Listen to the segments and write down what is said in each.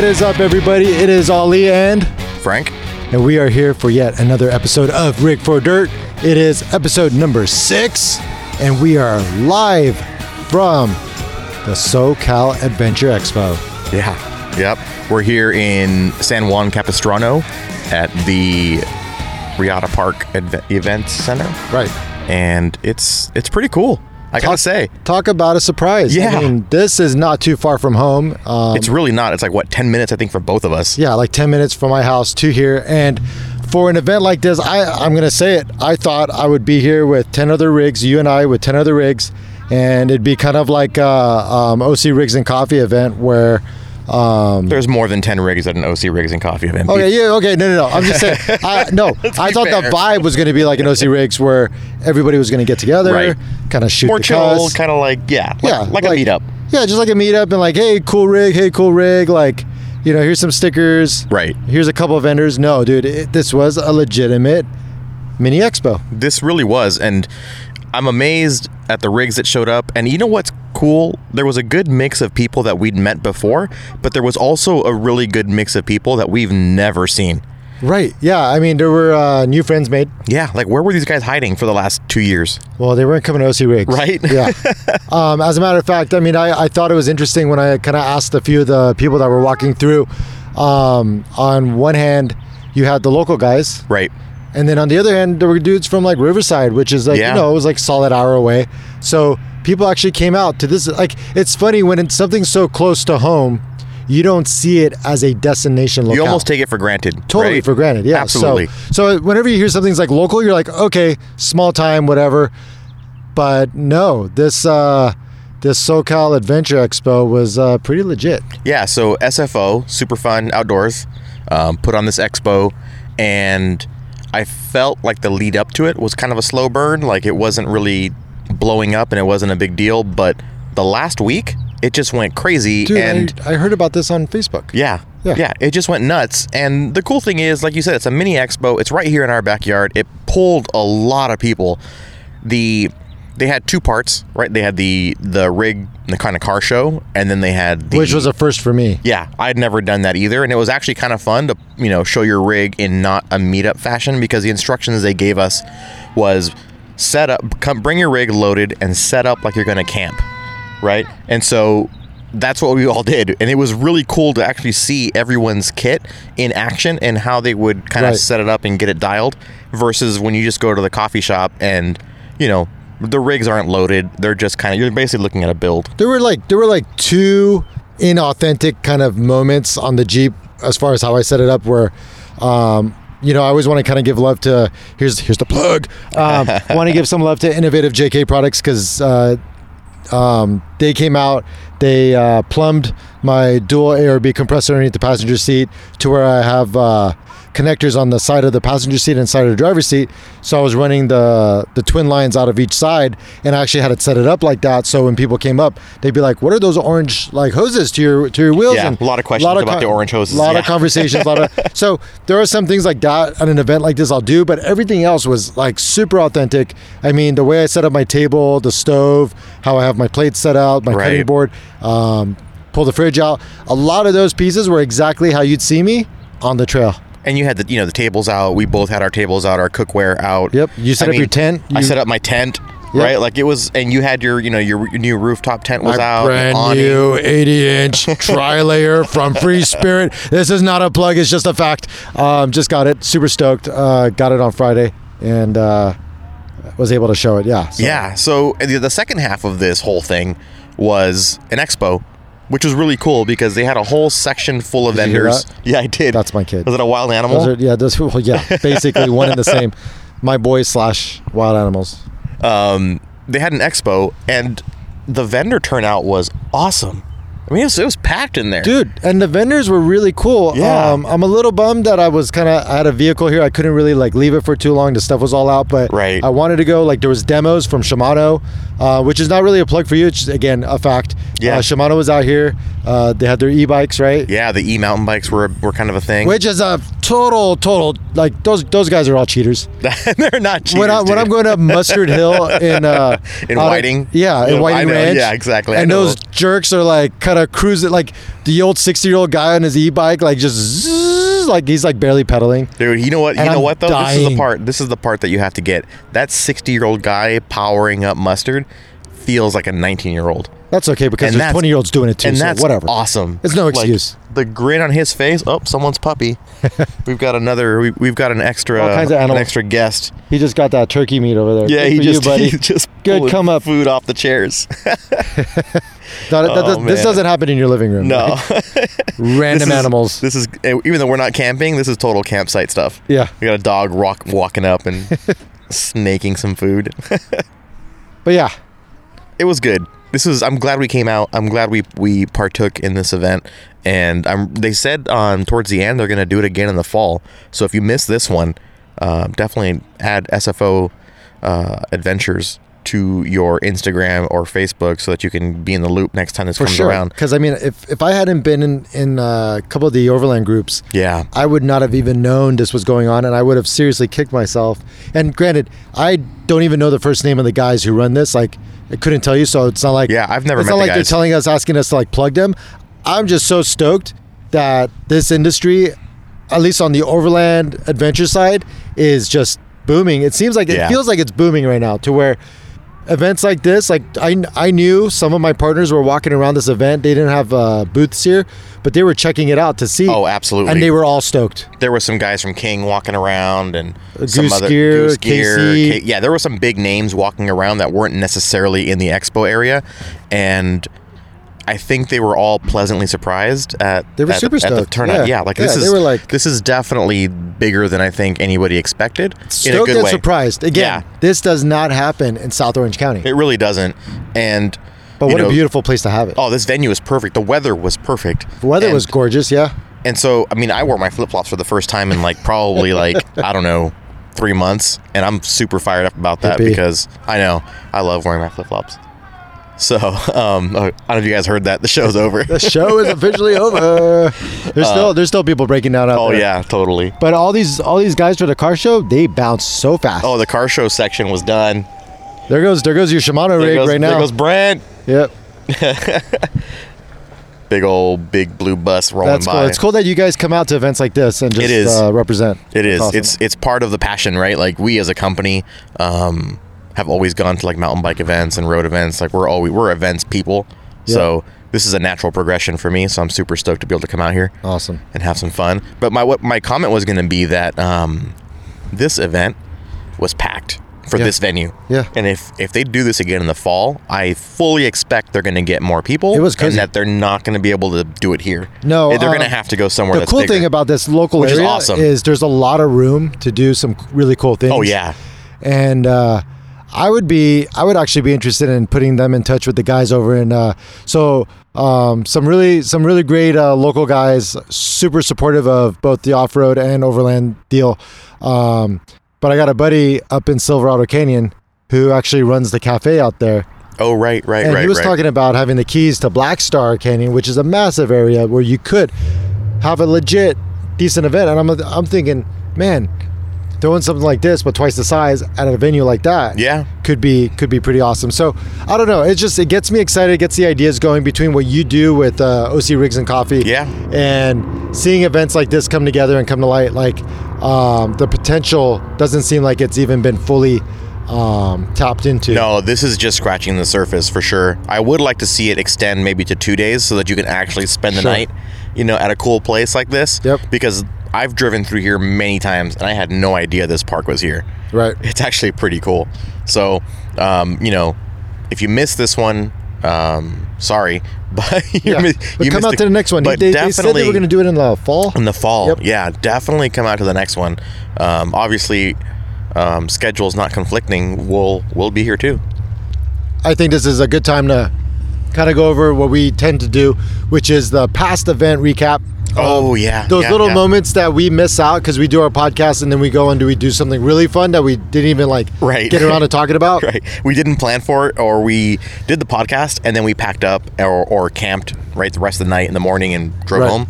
What is up, everybody? It is Ali and Frank. and we are here for yet another episode of Rig for Dirt. It is episode number six, and we are live from the SoCal Adventure Expo. Yeah. Yep. We're here in San Juan Capistrano at the Riata Park Adve- Event Center, Right. and it's it's pretty cool. I gotta say, Talk about a surprise. Yeah. I mean, this is not too far from home. Um, it's really not. It's like what ten minutes, I think, for both of us. yeah, like 10 minutes from my house to here. And for an event like this, I, I'm to say it. I thought I would be here with 10 other rigs, you and I with 10 other rigs. And it'd be kind of like a um, OC Rigs and Coffee event where. Um, There's more than ten rigs at an OC Rigs and Coffee event. okay, yeah, okay, no, no, no. I'm just saying. I, no, I thought the vibe was going to be like an OC Rigs where everybody was going to get together, Right. kind of shoot more the chill, kind of like yeah, like, yeah, like, a meetup. Yeah, just like a meetup and like, hey, cool rig, hey, cool rig, like, you know, here's some stickers. Right. Here's a couple of vendors. No, dude, it, this was a legitimate mini expo. This really was, and I'm amazed at the rigs that showed up. And you know what's cool? There was a good mix of people that we'd met before, but there was also a really good mix of people that we've never seen. Right. Yeah. I mean, there were uh, new friends made. Yeah, like where were these guys hiding for the last two years? Well, they weren't coming to OC rigs. Right. Yeah. um, as a matter of fact, I mean, I, I thought it was interesting when I kind of asked a few of the people that were walking through. Um, on one hand, you had the local guys, Right. And then on the other hand, there were dudes from like Riverside, which is like Yeah. you know it was like solid hour away. So people actually came out to this. Like it's funny when it's something so close to home, you don't see it as a destination. Locale. You almost take it for granted. totally right? for granted. Yeah, Absolutely. So, so whenever you hear something's like local, you're like, okay, small time, whatever. But no, this uh, this SoCal Adventure Expo was uh, pretty legit. Yeah, so SFO, Super Fun Outdoors, um, put on this expo, and I felt like the lead up to it was kind of a slow burn. Like it wasn't really blowing up and it wasn't a big deal. But the last week, it just went crazy. Dude, and I, I heard about this on Facebook. yeah, Yeah. yeah, it just went nuts. And the cool thing is, like you said, it's a mini expo. It's right here in our backyard. It pulled a lot of people. The they had two parts, right? They had the the rig, the kind of car show, and then they had the Which was a first for me. yeah, I'd never done that either, and it was actually kind of fun to you know show your rig in not a meetup fashion because the instructions they gave us was set up, come bring your rig loaded and set up like you're gonna camp, right? And so that's what we all did, and it was really cool to actually see everyone's kit in action and how they would kind of Right. set it up and get it dialed versus when you just go to the coffee shop and you know the rigs aren't loaded; they're just kind of you're basically looking at a build. there were like there were like two inauthentic kind of moments on the Jeep as far as how I set it up where um you know, I always want to kind of give love to here's here's the plug. Um, I want to give some love to innovative JK products because uh, um, they came out, they uh, plumbed my dual ARB compressor underneath the passenger seat to where I have uh, connectors on the side of the passenger seat and side of the driver's seat. So I was running the the twin lines out of each side, and I actually had it set it up like that. So when people came up, they'd be like, "What are those orange like hoses to your to your wheels?" Yeah, a lot of questions lot of about the orange hoses, A lot yeah. of conversations. a lot of so there are some things like that at an event like this I'll do, but everything else was like super authentic. I mean, the way I set up my table, the stove, how I have my plates set out, my cutting board, um, pull the fridge out. A lot of those pieces were exactly how you'd see me on the trail. And you had the you know the tables out. We both had our tables out, our cookware out. Yep. You set up your tent, I set up my tent. Yep. Right, like it was, and you had your, you know, your, your new rooftop tent was My out. brand new 80 inch tri layer from Free Spirit. This is not a plug, it's just a fact. Um, just got it. Super stoked. Uh, got it on Friday and uh, was able to show it. Yeah. so- Yeah. So the the second half of this whole thing was an expo, which was really cool because they had a whole section full of Did vendors. Yeah, I did. That's my kid. Was it a wild animal? Those are, yeah, those, well, yeah, basically one and the same. My boys slash wild animals. um, they had an expo, and the vendor turnout was awesome. I mean, it was, it was packed in there. Dude, and the vendors were really cool. Yeah. Um, I'm a little bummed that I was kind of I had a vehicle here. I couldn't really like leave it for too long. The stuff was all out, but Right. I wanted to go. Like there was demos from Shimano, uh, which is not really a plug for you. It's just, again a fact. Yeah. Uh, Shimano was out here. Uh, they had their e-bikes, right? Yeah, the e mountain bikes were were kind of a thing. Which is a total, total like those those guys are all cheaters. They're not cheaters, when, I, when I'm going up Mustard Hill in uh, In of- Whiting? yeah, in Whiting know, Ranch. yeah, exactly, And those jerks are like kind of cruising, like the old sixty year old guy on his e bike, like just zzz, like he's like barely pedaling. Dude, you know what? You know I'm what though? This is the part. This is the part that you have to get. That 60 year old guy powering up mustard feels like a 19 year old. That's okay because And there's twenty year olds doing it too. and so that's whatever. awesome. It's no Like, excuse. the grin on his face. Oh, someone's puppy. we've got another. We, we've got an extra. All kinds of an extra guest. He just got that turkey meat over there. Yeah, Good he just you, buddy. he just Good come up. food off the chairs. That- that- Oh, that- this doesn't happen in your living room. no, right? random This is- animals. This is eh, even though we're not camping. This is total campsite stuff. Yeah, We got a dog rock, walking up and snaking some food. but yeah, it was good. This is I'm glad we came out. I'm glad we we partook in this event. And I'm. They said um towards the end they're gonna do it again in the fall. So if you miss this one, uh, definitely add SFO uh, adventures to your Instagram or Facebook so that you can be in the loop next time this for comes sure. around. Because I mean, if if I hadn't been in in uh, a couple of the overland groups, Yeah. I would not have even known this was going on, and I would have seriously kicked myself. And granted, I don't even know the first name of the guys who run this. Like, I couldn't tell you, so it's not like Yeah, I've never It's not like they're telling us, asking us to like plug them. I'm just so stoked that this industry, at least on the overland adventure side, is just booming. It seems like it Yeah. feels like it's booming right now to where events like this like I, I knew some of my partners were walking around this event they didn't have uh, booths here but they were checking it out to see Oh, absolutely. and they were all stoked there were some guys from King walking around and Goose some other Gear, Goose Gear. K- yeah, there were some big names walking around that weren't necessarily in the expo area, and I think they were all pleasantly surprised at They were at, super the, at the turnout. Yeah. Yeah, like Yeah, this they is were like- this is definitely bigger than I think anybody expected in a stoked good and way. surprised again Yeah. this does not happen in south orange county It really doesn't, and but what know, a beautiful place to have it Oh, this venue is perfect. The weather was perfect. the weather And- was gorgeous yeah And so, I mean, I wore my flip flops for the first time in like probably like I don't know three months, and I'm super fired up about that Hippie. because I know I love wearing my flip flops. So, um, I don't know if you guys heard that the show's over. the show is officially over there's still there's still people breaking down out oh there. yeah, totally. but all these all these guys for the car show they bounce so fast Oh, the car show section was done. there goes there goes your shimano There rig goes, right now. there goes Brent. yep Big old big blue bus rolling that's by. it's cool that you guys come out to events like this and just It is. Uh, represent It is. awesome. It's it's part of the passion, right? Like we as a company um, have always gone to like mountain bike events and road events. Like we're always we're events people. So this is a natural progression for me. So I'm super stoked to be able to come out here awesome and have some fun. But my what my comment was going to be that um, this event was packed for Yeah. this venue. Yeah. And if if they do this again in the fall, I fully expect they're going to get more people. It was crazy. and that they're not going to be able to do it here. No, they're going to have to go somewhere. the cool bigger. thing about this local Which is area awesome. there's a lot of room to do some really cool things. Oh yeah. and uh, I would be I would actually be interested in putting them in touch with the guys over in uh, so um, some really some really great uh, local guys, super supportive of both the off road and overland deal. Um, but I got a buddy up in Silverado Canyon who actually runs the cafe out there. Oh right, right, right. And right, he was right. talking about having the keys to Black Star Canyon, which is a massive area where you could have a legit decent event. And I'm I'm thinking, man, doing something like this but twice the size at a venue like that, Yeah. could be could be pretty awesome. So I don't know. It's just it gets me excited, it gets the ideas going between what you do with uh, OC Rigs and Coffee, Yeah. and seeing events like this come together and come to light. Like um, the potential doesn't seem like it's even been fully um, tapped into. No, this is just scratching the surface for sure. I would like to see it extend maybe to two days so that you can actually spend the Sure. night, you know, at a cool place like this. Yep. Because I've driven through here many times and I had no idea this park was here. Right. It's actually pretty cool. So, um, you know, if you miss this one, um, sorry, but you, Yeah. But you come out a- to the next one. But They, they said they were going to do it in the fall. in the fall. Yep. Yeah, definitely come out to the next one. Um, obviously, um, schedules not conflicting. We'll we'll be here too. I think this is a good time to kind of go over what we tend to do, which is the past event recap. Oh yeah, Those yeah, little yeah. moments that we miss out because we do our podcast and then we go and do we do something really fun that we didn't even like Right. get around to talking about. Right. We didn't plan for it, or we did the podcast and then we packed up or, or camped right the rest of the night in the morning and drove Right. home.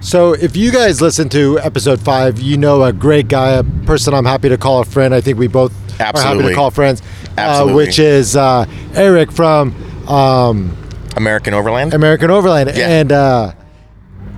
So if you guys listen to episode five, you know a great guy, a person I'm happy to call a friend. I think we both are happy to call friends. Uh, which is uh, Eric from um, American Overland. American Overland, Yeah. and uh,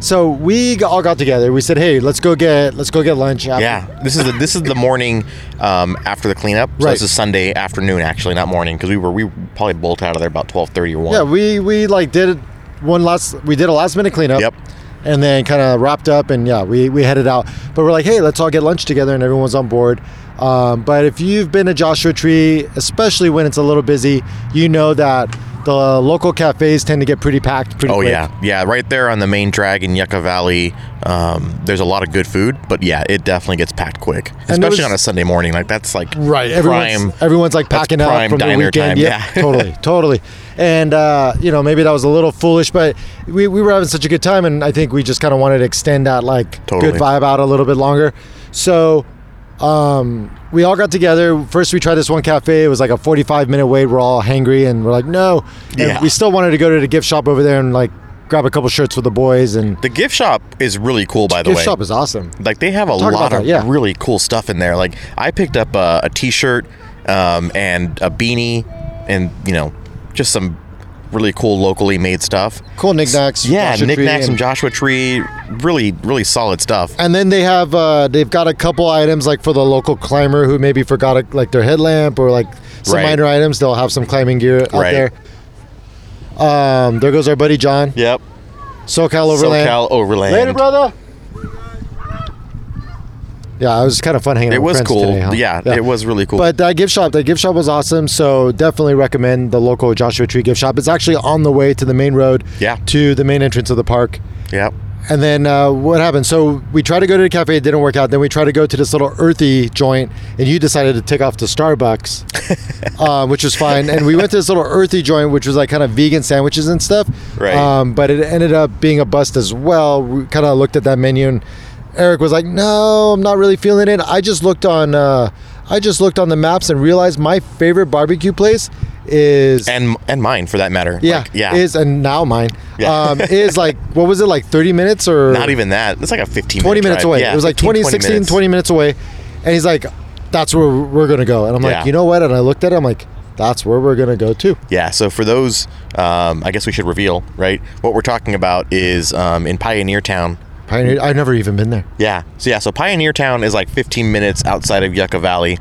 so we all got together. We said, "Hey, let's go get let's go get lunch." After. Yeah, this is the, this is the morning um, after the cleanup. So Right. this is Sunday afternoon, actually, not morning, because we were we probably bolted out of there about twelve thirty or one. Yeah, we we like did one last we did a last minute cleanup. Yep. And then kind of wrapped up, and yeah, we, we headed out. But we're like, hey, let's all get lunch together, and everyone's on board. Um, but if you've been to Joshua Tree, especially when it's a little busy, you know that the local cafes tend to get pretty packed pretty Oh quick. yeah, yeah. Right there on the main drag in Yucca Valley, um, there's a lot of good food, but yeah, it definitely gets packed quick, especially was- on a Sunday morning. Like that's like Right. Everyone's, prime. everyone's like packing up from the weekend. time, Yep, yeah. totally, totally. And uh, you know, maybe that was a little foolish, but we, we were having such a good time, and I think we just kind of wanted to extend that like Totally. good vibe out a little bit longer. So um, we all got together. First, we tried this one cafe. It was like a 45 minute wait. We're all hangry, and we're like, no. And Yeah. we still wanted to go to the gift shop over there and like grab a couple shirts for the boys. And The gift shop is really cool, by the way. The gift way. shop is awesome. like they have a Talk lot that, of yeah. really cool stuff in there. Like I picked up a, a T-shirt um, and a beanie, and you know, just some really cool locally made stuff. Cool knickknacks. Yeah, Joshua knickknacks and- from Joshua Tree. Really, really solid stuff. And then they have uh, they've got a couple items like for the local climber who maybe forgot a, like their headlamp or like some Right. minor items. They'll have some climbing gear out Right. there. Um, there goes our buddy John, Yep. SoCal Overland. SoCal Overland. Later, brother. Yeah, it was kind of fun hanging out It was cool. today, huh? yeah, it was really cool. But that gift shop, that gift shop was awesome. So definitely recommend the local Joshua Tree gift shop. It's actually on the way to the main road Yeah. to the main entrance of the park. Yeah. And then uh, what happened? So we tried to go to the cafe, it didn't work out. Then we tried to go to this little earthy joint, and you decided to take off to Starbucks, um, which was fine. And we went to this little earthy joint, which was like kind of vegan sandwiches and stuff. Right. Um, but it ended up being a bust as well. We kind of looked at that menu, and Eric was like, "No, I'm not really feeling it." I just looked on, uh, I just looked on the maps and realized my favorite barbecue place is And and mine for that matter. yeah, Like, yeah. is and now mine Yeah. um, is like what was it like 30 minutes or Not even that. It's like a 15 20 minute minutes drive. away. Yeah, it was like 15, 20, 16, minutes. 20 minutes away. And he's like, that's where we're going to go. And I'm Yeah. like, you know what? And I looked at it. I'm like, that's where we're going to go too. Yeah, so for those, um, I guess we should reveal, right? What we're talking about is um, in Pioneer Town. Pioneer, I've never even been there. Yeah, so yeah, so Pioneer Town is like 15 minutes outside of Yucca Valley,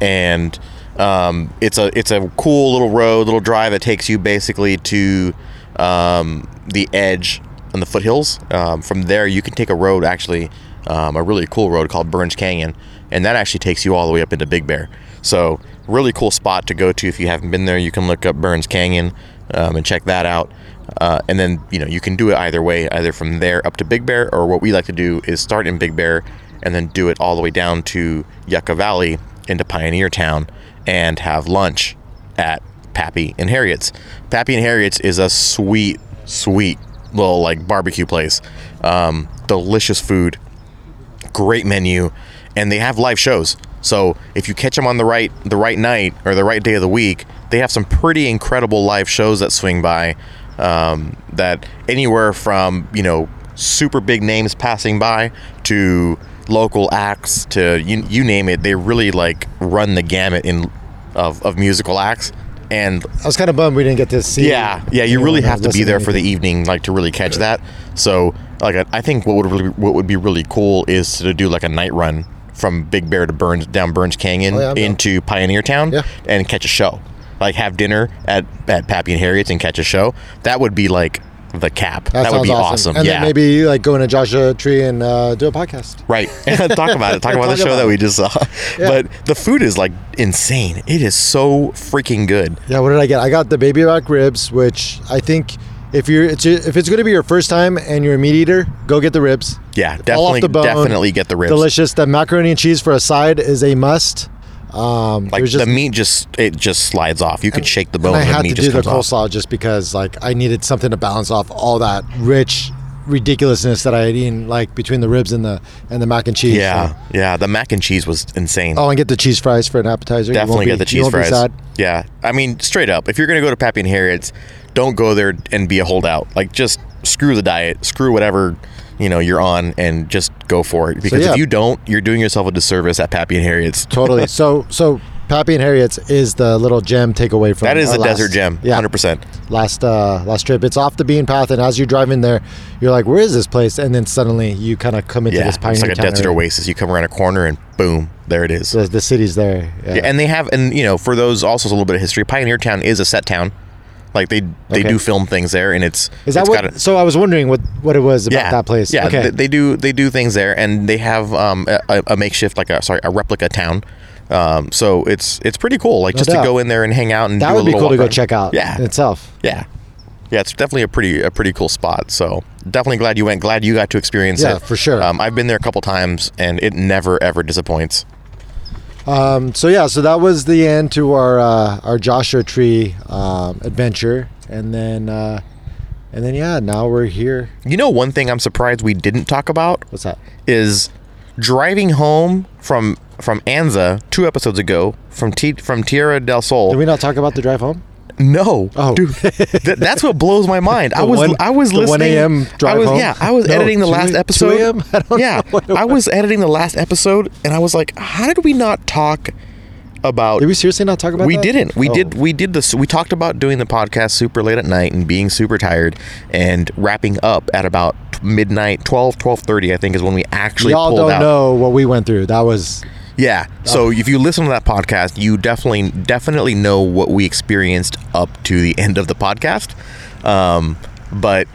and um, it's a it's a cool little road, little drive that takes you basically to um, the edge on the foothills. Um, from there, you can take a road actually, um, a really cool road called Burns Canyon, and that actually takes you all the way up into Big Bear. So really cool spot to go to if you haven't been there. You can look up Burns Canyon um, and check that out. Uh, and then you know you can do it either way, either from there up to Big Bear, or what we like to do is start in Big Bear and then do it all the way down to Yucca Valley into Pioneer Town and have lunch at Pappy and Harriet's. Pappy and Harriet's is a sweet, sweet little like barbecue place. Um, delicious food, great menu, and they have live shows. So if you catch them on the right the right night or the right day of the week, they have some pretty incredible live shows that swing by. Um, that anywhere from you know super big names passing by to local acts to you, you name it. They really like run the gamut in of, of musical acts and I was kind of bummed we didn't get to see. yeah, yeah, you really have to be there for the evening, like to really catch that. So, like, I, think what would really, what would be really cool is to do like a night run from Big Bear to Burns down Burns Canyon Oh, yeah, into Pioneer Town Yeah. and catch a show. Like have dinner at at Pappy and Harriet's and catch a show. That would be like the cap. That, would be awesome. And yeah. then maybe like go into Joshua Tree and uh, do a podcast. Right. Talk about it. Talk about the show about that we just saw. Yeah. But the food is like insane. It is so freaking good. Yeah, what did I get? I got the baby back ribs, which I think if you're it's, if it's going to be your first time and you're a meat eater, go get the ribs. Yeah, definitely bone. definitely get the ribs. Delicious. The macaroni and cheese for a side is a must. Um, Like just, the meat just it just slides off. You could shake the bone and I and the had meat to just do the comes off. coleslaw just because like I needed something to balance off all that rich ridiculousness that I had eaten like between the ribs and the and the mac and cheese. Yeah, So- yeah. The mac and cheese was insane. Oh, and get the cheese fries for an appetizer. Definitely be- get the you cheese be fries. Yeah, I mean, straight up, if you're gonna go to Pappy and Harriet's, don't go there and be a holdout. Like, just screw the diet, screw whatever you know you're on, and just go for it. Because yeah. if you don't, you're doing yourself a disservice at Pappy and Harriet's. totally. So so Pappy and Harriet's is the little gem takeaway from That is the last- desert gem, Yeah, hundred percent. last uh, last trip. It's off the beaten path, and as you're driving there, you're like, "Where is this place?" And then suddenly you kind of come into Yeah, this it's like a desert oasis. You come around a corner and boom, there it is. The, the city's there. Yeah. Yeah, and they have, and you know, for those also a little bit of history. Pioneer Town is a set town. Like they they Okay. do film things there, and it's is that it's what? got a- so I was wondering what what it was about yeah, that place. Yeah, Okay. th- they do they do things there, and they have um, a, a makeshift like a sorry a replica town. Um, so it's it's pretty cool. Like No just doubt. to go in there and hang out and that do a would be cool to go around. check out. Yeah. itself. Yeah, yeah, it's definitely a pretty a pretty cool spot. So definitely glad you went. Glad you got to experience Yeah, it for sure. Um, I've been there a couple times, and it never ever disappoints. Um, so yeah, so that was the end to our uh, our Joshua Tree um, adventure, and then uh, and then yeah, now we're here. You know, one thing I'm surprised we didn't talk about What's that? is driving home from from Anza two episodes ago from T- from Tierra del Sol. Did we not talk about the drive home? No, Oh. dude, th- that's what blows my mind. I was one- I was the 1 listening. a.m. drive I was home? yeah. I was No, editing the 2 last a- 2 episode. a.m.? I don't yeah, know I was editing the last episode, and I was like, how did we not talk about? Did we seriously not talk about we that? didn't. We Oh. did. We did this. We talked about doing the podcast super late at night and being super tired and wrapping up at about midnight, 12, 12.30, I think is when we actually Y'all pulled don't out. know what we went through. That was Yeah. So if you listen to that podcast, you definitely definitely know what we experienced up to the end of the podcast. Um, but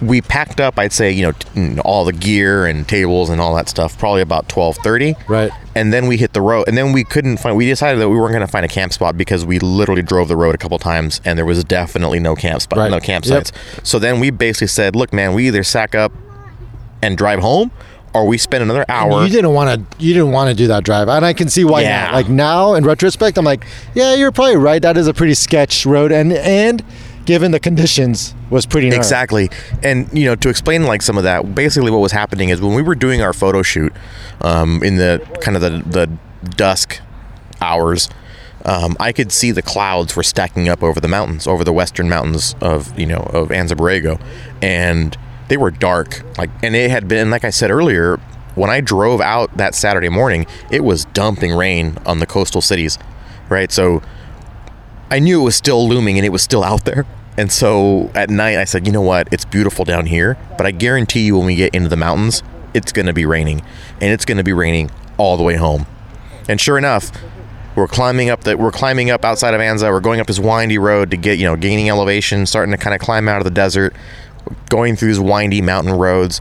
we packed up, I'd say, you know, t- all the gear and tables and all that stuff, probably about twelve thirty. Right. And then we hit the road, and then we couldn't find. We decided that we weren't going to find a camp spot because we literally drove the road a couple times, and there was definitely no camp spot, Right. no campsites. So then we basically said, "Look, man, we either sack up and drive home, or we spend another hour." you didn't want to you didn't want to do that drive, and I can see why Yeah. now. Like now in retrospect, I'm like, yeah, you're probably right. That is a pretty sketch road, and and given the conditions, was pretty gnarly. Exactly. And you know, to explain like some of that, basically what was happening is when we were doing our photo shoot um, in the kind of the, the dusk hours, um, I could see the clouds were stacking up over the mountains, over the western mountains of you know of Anza Borrego, and they were dark. Like, and it had been like I said earlier. When I drove out that Saturday morning, it was dumping rain on the coastal cities, right? So I knew it was still looming and it was still out there. And so at night, I said, you know what? It's beautiful down here, but I guarantee you when we get into the mountains, it's going to be raining. And it's going to be raining all the way home. And sure enough, we're climbing up the we're climbing up outside of Anza. We're going up this windy road to get, you know, gaining elevation, starting to kind of climb out of the desert, going through these windy mountain roads.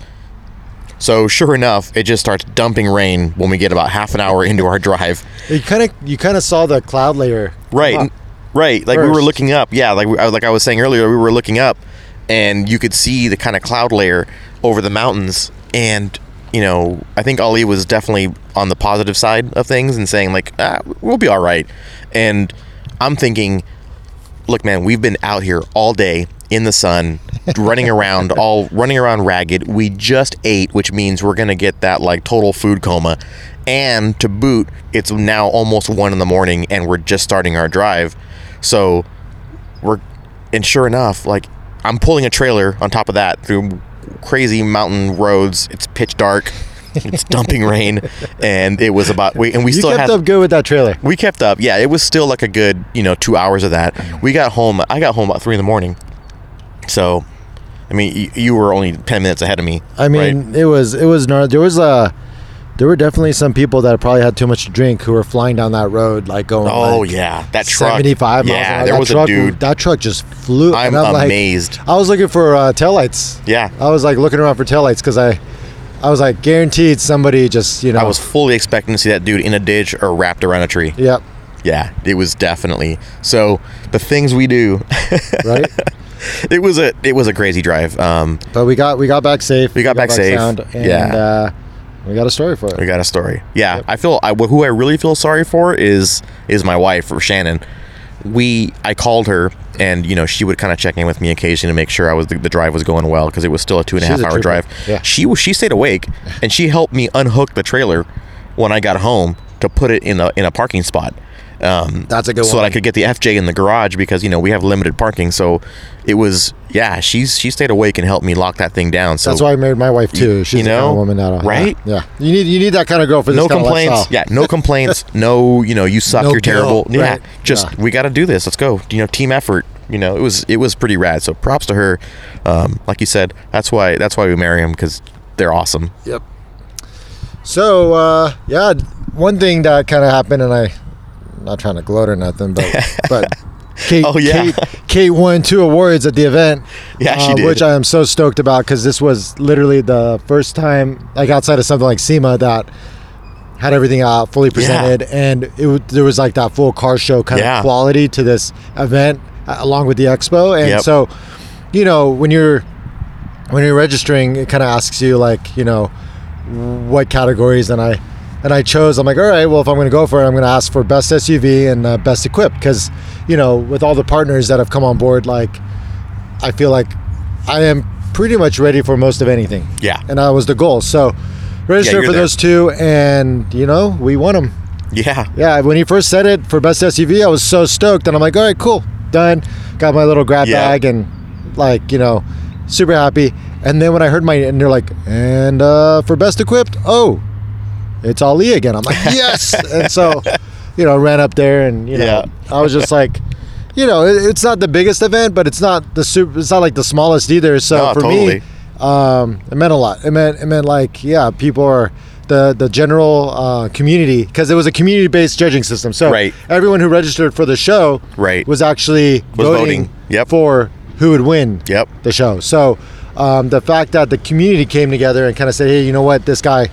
So sure enough, it just starts dumping rain when we get about half an hour into our drive. You kind of you kind of saw the cloud layer. Right, right. Like we were looking up. Yeah, like we- like I was saying earlier, we were looking up, and you could see the kind of cloud layer over the mountains. And you know, I think Ali was definitely on the positive side of things and saying like, ah, "We'll be all right." And I'm thinking, look, man, we've been out here all day in the sun, running around, all running around ragged. We just ate, which means we're gonna get that like total food coma. And to boot, it's now almost one in the morning, and we're just starting our drive. So we're, and sure enough, like I'm pulling a trailer on top of that through crazy mountain roads. It's pitch dark. It's dumping rain, and it was about we and we You still kept had up good with that trailer. we kept up. Yeah, it was still like a good, you know, two hours of that. We got home. I got home about three in the morning. So, I mean, you, you were only ten minutes ahead of me. I mean, right? it was it was. There was uh there were definitely some people that probably had too much to drink who were flying down that road like going. oh like, yeah, that truck. 75 miles Yeah, there That was truck, a dude. That truck just flew. I'm, like- amazed. I was looking for uh, taillights. yeah, I was like looking around for taillights because I, I was like guaranteed somebody just you know. I was fully expecting to see that dude in a ditch or wrapped around a tree. Yep. Yeah, it was definitely. So the things we do, Right. it was a it was a crazy drive. Um, but we got we got back safe. We got back safe. Sound, and, Yeah. Uh, we got a story for it. We got a story. Yeah, Yep. I feel I, who I really feel sorry for is is my wife or Shannon. We I called her and you know she would kind of check in with me occasionally to make sure I was the, the drive was going well because it was still a two and a half a hour trooper. drive. Yeah. She was she stayed awake and she helped me unhook the trailer when I got home to put it in a in a parking spot. Um, That's a good so one. that I could get the FJ in the garage because you know we have limited parking. So it was yeah. She's she stayed awake and helped me lock that thing down. So That's why I married my wife too. She's you the kind of woman that right? Yeah, yeah. You need you need that kind of girl for this no complaints. Yeah, no complaints. no, you know, you suck. No you're terrible. Yeah, right. just Yeah. we got to do this. Let's go. You know, team effort. You know, it was it was pretty rad. So props to her. Um, like you said, that's why that's why we marry them because they're awesome. Yep. So uh, yeah, one thing that kind of happened, and I, not trying to gloat or nothing, but but Kate, Oh, yeah. Kate, Kate won two awards at the event. Yeah, she uh, did. Which I am so stoked about because this was literally the first time, like outside of something like SEMA, that had everything out fully presented, and it there was like that full car show kind Yeah. of quality to this event, uh, along with the expo, and Yep. so you know when you're when you're registering, it kind of asks you like you know what categories and I and I chose I'm like all right well if I'm going to go for it I'm going to ask for best SUV and uh, best equipped because you know with all the partners that have come on board like I feel like I am pretty much ready for most of anything Yeah. and that was the goal so register you're for there. those two and you know we won them Yeah. yeah when he first said it for best SUV I was so stoked and I'm like all right cool done got my little grab Yeah. bag and like you know super happy and then when I heard my and they're like and uh, for best equipped oh it's Ali again I'm like yes and so you know ran up there and you know Yeah. I was just like you know it, it's not the biggest event but it's not the super it's not like the smallest either so No, for totally. me um, it meant a lot. It meant it meant like yeah, people are the the general uh, community because it was a community based judging system. So Right. everyone who registered for the show Right. was actually Was voting, voting. Yep. for who would win Yep. the show. So um, the fact that the community came together and kind of said, hey, you know what, this guy,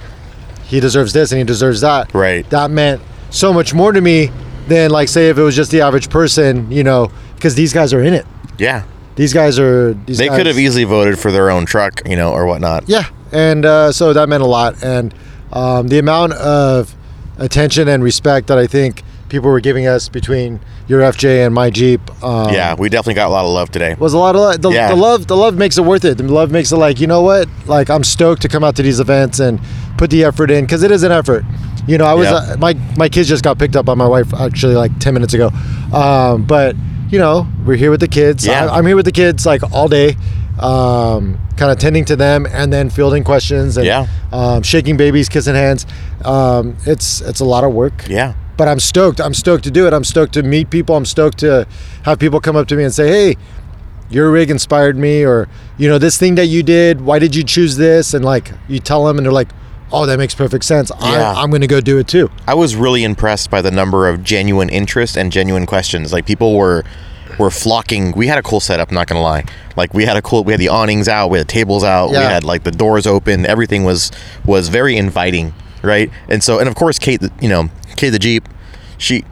he deserves this and he deserves that. Right. That meant so much more to me than like say if it was just the average person, you know, because these guys are in it. Yeah. These guys are. These They guys- could have easily voted for their own truck, you know, or whatnot. yeah, and uh, so that meant a lot, and um, the amount of attention and respect that I think people were giving us between your FJ and my Jeep. Um, Yeah, we definitely got a lot of love today. was a lot of lo- the, Yeah. the love. The love makes it worth it. The love makes it like you know what? Like I'm stoked to come out to these events and put the effort in because it is an effort. You know, I was Yeah. uh, my my kids just got picked up by my wife actually like ten minutes ago, um, but you know we're here with the kids. Yeah. I, I'm here with the kids like all day, um, kind of tending to them and then fielding questions and Yeah. um, shaking babies, kissing hands. Um, it's it's a lot of work Yeah. but I'm stoked. I'm stoked to do it. I'm stoked to meet people. I'm stoked to have people come up to me and say, "Hey, your rig inspired me," or you know, this thing that you did. Why did you choose this? And like, you tell them, and they're like, "Oh, that makes perfect sense. Yeah. I, I'm going to go do it too." I was really impressed by the number of genuine interest and genuine questions. Like people were were flocking. We had a cool setup, not gonna lie. Like we had a cool we had the awnings out, we had tables out, we had like the doors open, everything was was very inviting, right? And so and of course Kate, you know, Kate the Jeep, she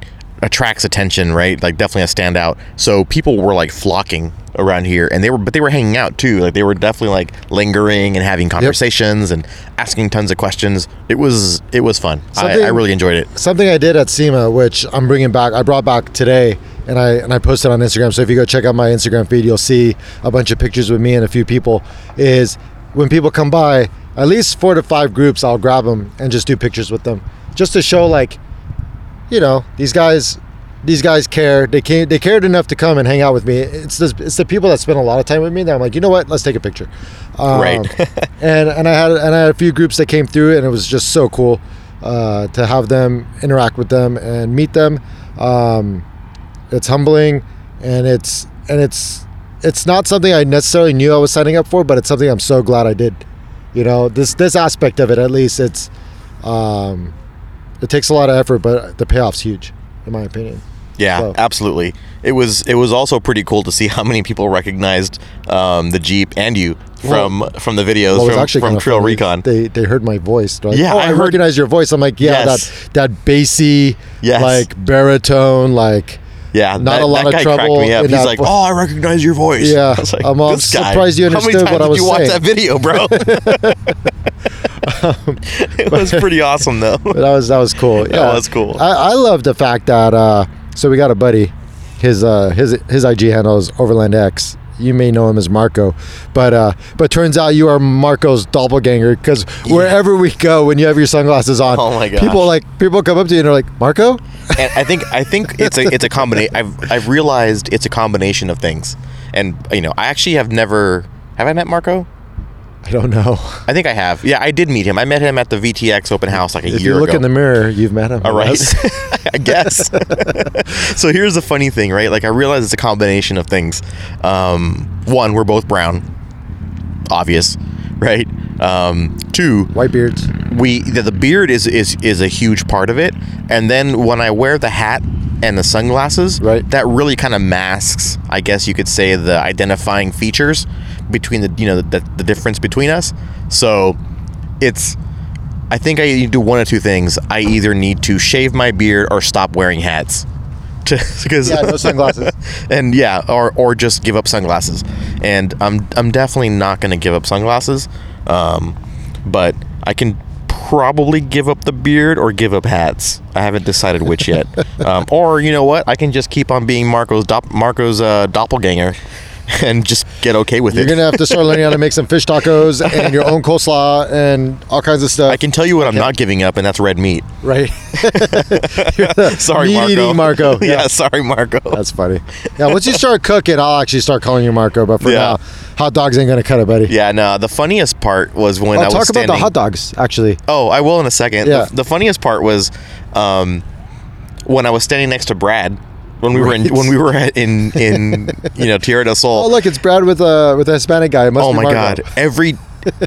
attracts attention, right? Like definitely a standout. So people were like flocking around here and they were but they were hanging out too. Like they were definitely like lingering and having conversations and asking tons of questions. It was it was fun. I, I really enjoyed it. Something I did at SEMA, which I'm bringing back, I brought back today, and I and I posted on Instagram. So if you go check out my Instagram feed, you'll see a bunch of pictures with me and a few people. Is when people come by, at least four to five groups, I'll grab them and just do pictures with them, just to show like, you know, these guys. These guys care. They came. They cared enough to come and hang out with me. It's the, it's the people that spend a lot of time with me that I'm like, you know what? Let's take a picture. Um, Right. and and I had and I had a few groups that came through, and it was just so cool uh, to have them interact with them and meet them. Um, it's humbling, and it's and it's it's not something I necessarily knew I was signing up for, but it's something I'm so glad I did. You know, this this aspect of it, at least, it's um, it takes a lot of effort, but the payoff's huge, in my opinion. Yeah, So- absolutely. It was it was also pretty cool to see how many people recognized um, the Jeep and you from from the videos Well, from, from Trail. Recon. They they heard my voice. Like, Yeah, oh, I I, heard- recognize your voice. I'm like, yeah, Yes. that that bassy, Yes. like baritone, like yeah, not that, a lot of trouble cracked me up. He's like, vo- "Oh, I recognize your voice." Yeah, I was like, I'm, uh, "This guy, surprised you How many understood times what I did was you watch that video, bro? it was pretty awesome though. But that was that was cool. Yeah, that was cool. I, I love the fact that uh, so we got a buddy, his uh, his his IG handle is Overland X. you may know him as Marco, but uh, but turns out you are Marco's doppelganger because wherever we go, when you have your sunglasses on, Oh my people like people come up to you and they're like, Marco, and I think I think it's a it's a combination. I've I've realized it's a combination of things, and you know I actually have never have I met Marco. I don't know. I think I have. Yeah, I did meet him. I met him at the VTX open house like a year ago. If year you look ago. in the mirror, you've met him. All right. I guess. so here's the funny thing, right? Like I realize it's a combination of things. Um, one, we're both brown, obvious, right? Um, two, White beards. we the, the beard is is is a huge part of it, and then when I wear the hat and the sunglasses, Right. that really kind of masks, I guess you could say, the identifying features between the you know the, the difference between us. So it's I think I need to do one of two things. I either need to shave my beard or stop wearing hats. Because Yeah, no sunglasses. and yeah, or or just give up sunglasses. And I'm I'm definitely not going to give up sunglasses. Um, but I can probably give up the beard or give up hats. I haven't decided which yet. um, or you know what? I can just keep on being Marco's dop- Marco's uh, doppelganger and just get okay with it. You're gonna have to start learning how to make some fish tacos and your own coleslaw and all kinds of stuff. I can tell you what I'm not giving up, and that's red meat. right? Sorry, Marco. Marco. yeah. Yeah. sorry, Marco. That's funny. Yeah, once you start cooking, I'll actually start calling you Marco. But for Yeah. now, hot dogs ain't gonna cut it, buddy. yeah, no. The funniest part was when Oh, I was talk standing. about the hot dogs, actually. Oh, I will in a second. Yeah. The, the funniest part was um, when I was standing next to Brad when we were in when we were at- in in you know Tierra del Sol. Oh, look, it's Brad with a with a Hispanic guy. Oh my god! Every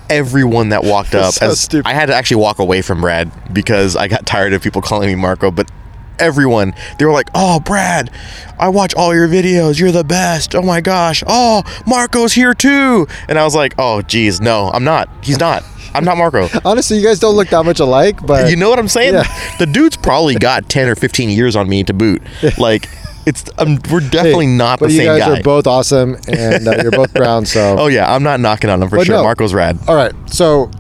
everyone that walked up, So as, stupid. I had to actually walk away from Brad because I got tired of people calling me Marco. But everyone, they were like, "Oh, Brad, I watch all your videos. You're the best. Oh my gosh. Oh, Marco's here too." And I was like, "Oh, geez, no, I'm not. He's not. I'm not Marco." Honestly, you guys don't look that much alike, but You know what I'm saying? Yeah. The dude's probably got 10 or 15 years on me to boot. Like, it's um, we're definitely Hey, not but the you guys guy. are both awesome, and uh, you're both brown. So, oh yeah, I'm not knocking on him for But sure. no. Marco's rad. all right. So,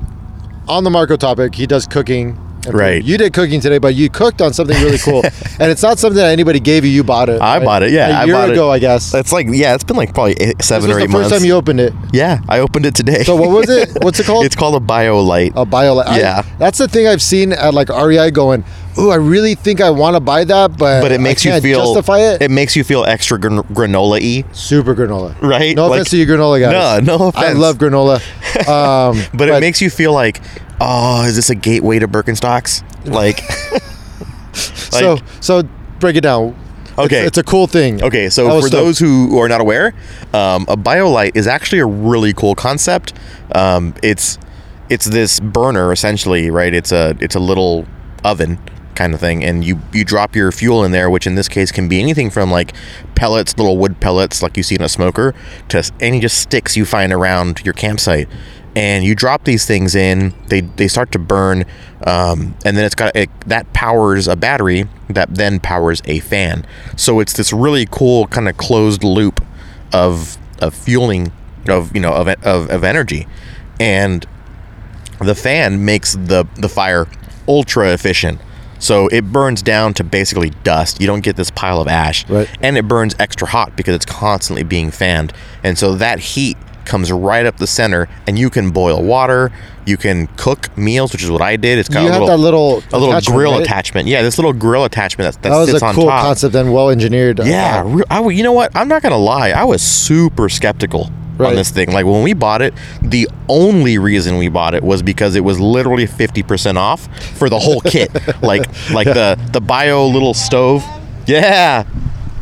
on the Marco topic, he does cooking. Food. Right. You did cooking today, but you cooked on something really cool, and it's not something that anybody gave you. You bought it. I right? bought it, yeah, A I year bought it. ago, I guess. It's like yeah, it's been like probably eight, This seven was or the eight first months. time you opened it. yeah, I opened it today. So what was it? What's it called? it's called a BioLite. a bio. I- Yeah. that's the thing I've seen at like REI going. Ooh, I really think I want to buy that, but but it makes I you feel justify it. It makes you feel extra gran- granola-y, Super granola, right? No Like- offense to you, granola guys. No, no offense. I love granola, um, but, it makes you feel like, oh, is this a gateway to Birkenstocks? Like, so like- so break it down. Okay. it's, it's a cool thing. Okay, so for stoked. those who are not aware, um, a BioLite is actually a really cool concept. Um, it's it's this burner essentially, right? It's a it's a little oven kind of thing, and you you drop your fuel in there, which in this case can be anything from like pellets, little wood pellets like you see in a smoker, to any just sticks you find around your campsite. And you drop these things in, they, they start to burn, um, and then it's got it, that powers a battery that then powers a fan. So it's this really cool kind of closed loop of of fueling of you know of of, of energy, and the fan makes the the fire ultra efficient. So it burns down to basically dust. You don't get this pile of ash. Right. And it burns extra hot because it's constantly being fanned. And so that heat comes right up the center and you can boil water, you can cook meals, which is what I did. It's got You a little, that little a little grill right? attachment. Yeah, this little grill attachment that, that, That was sits a on cool top. concept and well engineered. Yeah, Uh, re- you know what? I'm not gonna lie. I was super skeptical Right. on this thing. Like when we bought it, the only reason we bought it was because it was literally 50% off for the whole kit. like like the the bio little stove. Yeah.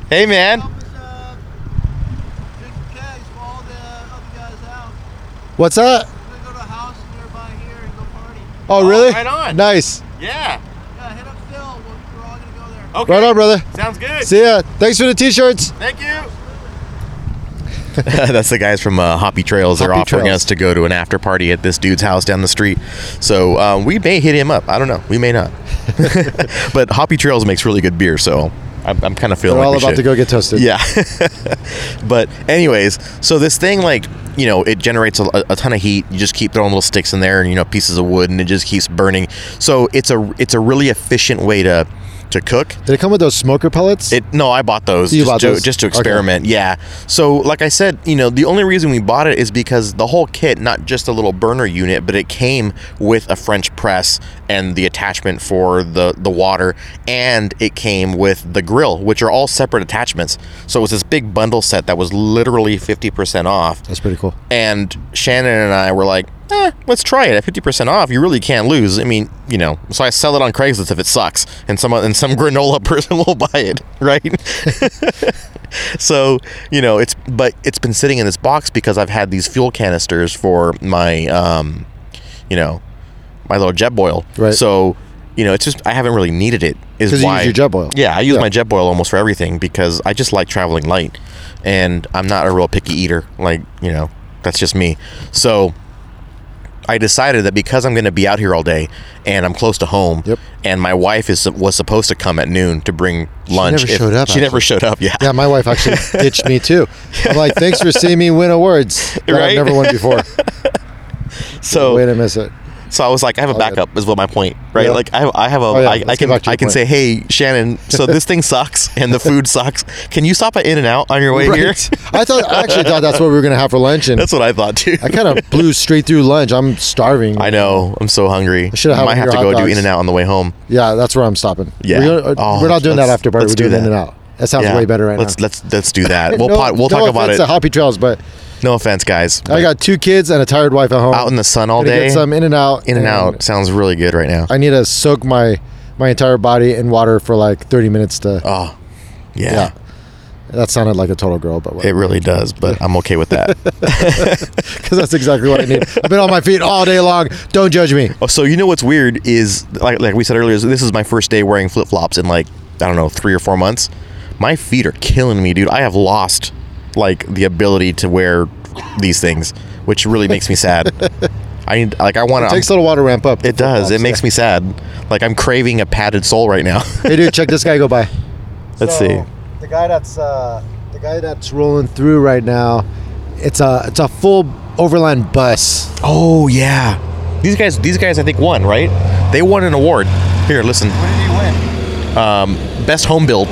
Hey man. uh, big kegs for all the other guys out. What's that? We're gonna go to a house nearby here and go party. Oh, Oh, really? right on. Nice. Yeah. Yeah, hit up Phil. We're, we're all gonna go there. Okay. Right on, brother. Sounds good. See ya. Thanks for the t-shirts. Thank you. That's the guys from uh, Hoppy Trails. They're Hoppy offering Trails. us to go to an after party at this dude's house down the street. So um, we may hit him up. I don't know. We may not. but Hoppy Trails makes really good beer, so I'm, I'm kind of feeling We're like all we about should. to go get toasted. Yeah. but anyways, so this thing like you know it generates a, a ton of heat. You just keep throwing little sticks in there and you know pieces of wood, and it just keeps burning. So it's a it's a really efficient way to to cook. Did it come with those smoker pellets? It no, I bought those You just bought to those? just to Okay. experiment. Yeah. So like I said, you know, the only reason we bought it is because the whole kit, not just a little burner unit, but it came with a French press and the attachment for the the water, and it came with the grill, which are all separate attachments. So it was this big bundle set that was literally fifty percent off. That's pretty cool. And Shannon and I were like, eh, let's try it at 50% off. You really can't lose. I mean, you know, so I sell it on Craigslist if it sucks and some and some granola person will buy it, right? so, you know, it's but it's been sitting in this box because I've had these fuel canisters for my um, you know, my little Jetboil. Right. So, you know, it's just I haven't really needed it. Is 'Cause you why use your Jetboil. Yeah, I use Yeah. my Jetboil almost for everything because I just like traveling light, and I'm not a real picky eater. Like you know, that's just me. So I decided that because I'm going to be out here all day and I'm close to home, Yep. and my wife is was supposed to come at noon to bring lunch. never showed up, She never showed up. Yeah. Yeah, my wife actually ditched me too. I'm like, thanks for seeing me win awards that Right? I've never won before. So Way to miss it. So I was like, I have a oh, backup, is what my point, right? Yeah. Like I have, I have a, Oh, yeah, I, I can, back to your I can point. say, hey, Shannon, so this thing sucks and the food sucks. Can you stop at In and Out on your way here? I thought I actually thought that's what we were gonna have for lunch, and That's what I thought too. I kind of blew straight through lunch. I'm starving. I know. I'm so hungry. I should've I might have to go hot do. In and Out on the way home. Yeah, that's where I'm stopping. Yeah. we're, gonna, uh, Oh, we're not doing that after party. We're do doing in and out. That sounds Yeah. way better right let's, now. Let's let's do that. We'll no, pot, we'll no talk about it. to Happy Trails, but No offense, guys. I got two kids and a tired wife at home. out in the sun all Gonna day. Get some in and out. In and out sounds really good right now. I need to soak my my entire body in water for like 30 minutes to. Oh, yeah. yeah. That sounded like a total girl, but It really does, but I'm okay with that. because that's exactly what I need. I've been on my feet all day long. Don't judge me. Oh, so you know what's weird is like like we said earlier, this is my first day wearing flip flops in like I don't know three or four months. My feet are killing me, dude. I have lost like the ability to wear these things, which really makes me sad. I need like I want It to. takes a little while to ramp up. It does. It makes me sad. Like I'm craving a padded sole right now. Hey, dude, check this guy go by. Let's see. The guy that's uh, the guy that's rolling through right now. It's a it's a full overland bus. Oh yeah, these guys. These guys, I think won right. They won an award. Here, listen. What did he win? Um, best home build.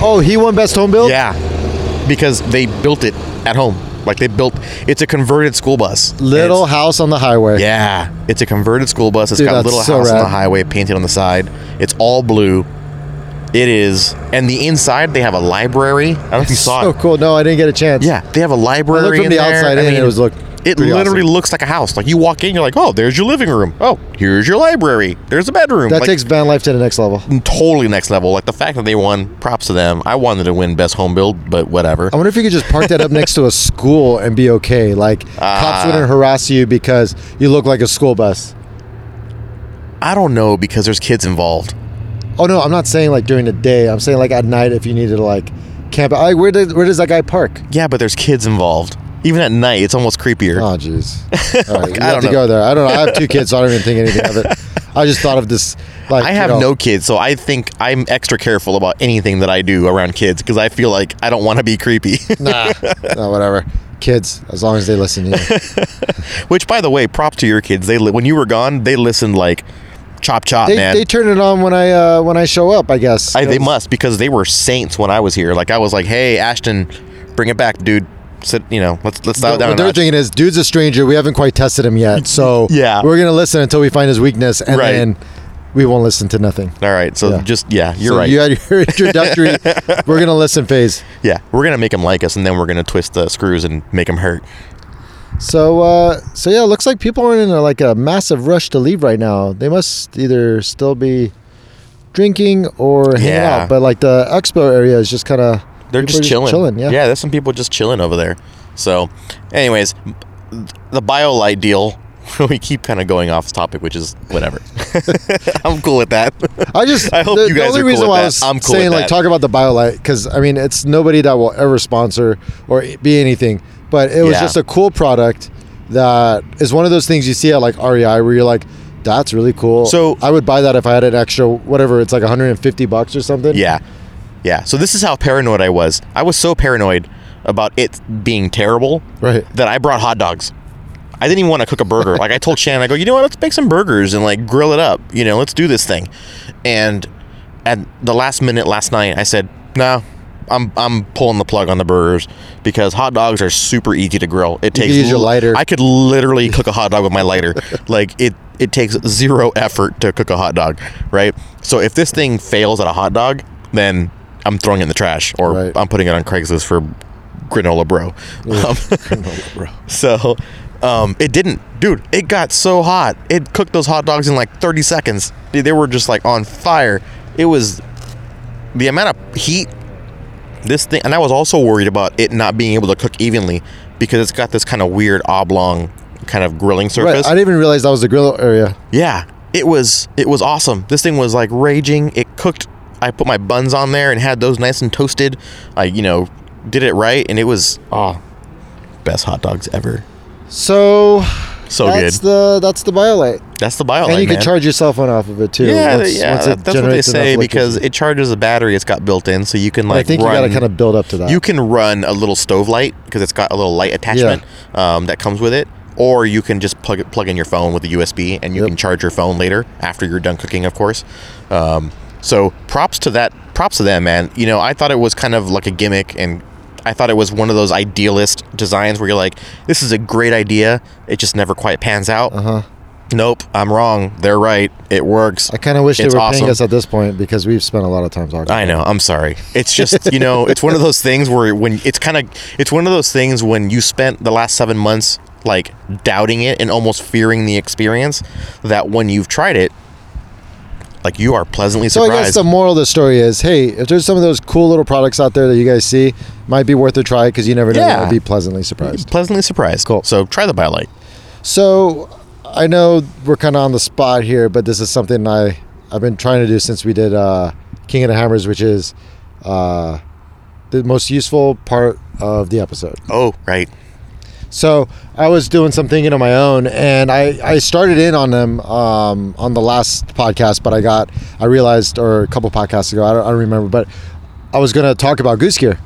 Oh, he won best home build. Yeah, because they built it at home. Like they built. It's a converted school bus. Little house on the highway. Yeah, it's a converted school bus. It's Dude, got a little so house on the highway painted on the side. It's all blue. It is, and the inside they have a library. I don't know if you saw So it. cool. No, I didn't get a chance. Yeah, they have a library. I looked from in the there. outside I in, and mean, it was look. It pretty literally awesome. looks like a house. Like you walk in, you're like, oh, there's your living room. Oh, here's your library. There's a bedroom. That like, takes van life to the next level. totally next level. Like the fact that they won, props to them. I wanted to win best home build, but whatever. I wonder if you could just park that up next to a school and be okay. Like cops Ah. wouldn't harass you because you look like a school bus. I don't know because there's kids involved. Oh no, I'm not saying like during the day. I'm saying like at night if you needed to like camp. Like where did where does that guy park? Yeah, but there's kids involved. Even at night, it's almost creepier. Oh jeez. All right, you I have don't to know. go there. I don't know. I have two kids, so I don't even think anything of it. I just thought of this. Like I you have know, no kids, so I think I'm extra careful about anything that I do around kids because I feel like I don't want to be creepy. Nah, no, whatever. Kids, as long as they listen to you. Which, by the way, prop to your kids. They li- when you were gone, they listened like chop chop, They, man. they turn it on when I uh, when I show up. I guess. I, they must because they were saints when I was here. Like I was like, "Hey, Ashton, bring it back, dude. Sit, you know, let's let's dial it down." They're thinking is, dude's a stranger. We haven't quite tested him yet, so Yeah. we're gonna listen until we find his weakness, and Right. then we won't listen to nothing. All right, so Yeah. just yeah, you're So right. You had your introductory. we're gonna listen phase. yeah, we're gonna make them like us, and then we're gonna twist the screws and make them hurt. So, uh, so yeah, it looks like people are in a, like a massive rush to leave right now. They must either still be drinking or hanging Yeah. out. But like the expo area is just kind of They're just chilling. Chilling, yeah. yeah. There's some people just chilling over there. So, anyways, the BioLite deal. We keep kind of going off topic, which is whatever. I'm cool with that. I just I hope the, you the guys only are cool reason with why. I was I'm cool saying like talk about the BioLite because I mean it's nobody that will ever sponsor or be anything, but it was Yeah. just a cool product that is one of those things you see at like REI where you're like. That's really cool. So- I would buy that if I had an extra whatever. It's like 150 bucks or something. Yeah. Yeah. So this is how paranoid I was. I was so paranoid about it being terrible Right. that I brought hot dogs. I didn't even want to cook a burger. like I told Shannon, I go, you know what, let's make some burgers and like grill it up. You know, let's do this thing. And at the last minute last night, I said, "No, I'm I'm pulling the plug on the burgers because hot dogs are super easy to grill. It takes use your lighter. I could literally cook a hot dog with my lighter. like it it takes zero effort to cook a hot dog, right? So if this thing fails at a hot dog, then I'm throwing it in the trash or Right. I'm putting it on Craigslist for granola bro. Um, so um, it didn't, dude. It got so hot. It cooked those hot dogs in like 30 seconds. Dude, They were just like on fire. It was the amount of heat. This thing, and I was also worried about it not being able to cook evenly because it's got this kind of weird oblong kind of grilling Right. surface. I didn't even realize that was the grill area. Yeah, it was it was awesome. This thing was like raging. It cooked. I put my buns on there and had those nice and toasted. I you know did it right, and it was oh best hot dogs ever. So So that's good. the that's the BioLite, That's the BioLite, and you man. can charge your cell phone off of it too. yeah, once- yeah, once it that's what they say because it charges a battery. It's got built in, so you can like. I like. think you run, got to kind of build up to that. You can run a little stove light because it's got a little light attachment um, that comes with it, or you can just plug it, plug in your phone with a USB, and you Yep. can charge your phone later after you're done cooking, of course. Um, so props to that. Props to them, man. You know, I thought it was kind of like a gimmick, and I thought it was one of those idealist designs where you're like, "This is a great idea. It just never quite pans out." Uh huh. Nope, I'm wrong. They're right. It works. I kind of wish It's they were awesome. paying us at this point because we've spent a lot of time talking. I know. I'm sorry. It's just you know, it's one of those things where when it's kind of it's one of those things when you spent the last seven months like doubting it and almost fearing the experience that when you've tried it, like you are pleasantly surprised. So I guess the moral of the story is, hey, if there's some of those cool little products out there that you guys see, might be worth a try because you never know. Yeah. You might be pleasantly surprised. pleasantly surprised. Cool. So try the BioLite. So I know we're kind of on the spot here, but this is something I I've been trying to do since we did uh, King of the Hammers, which is uh, the most useful part of the episode. Oh, right. So I was doing some thinking on my own, and I, I started in on them um, on the last podcast, but I got I realized, or a couple podcasts ago, I don't, I don't remember, but I was gonna talk about Goose Gear,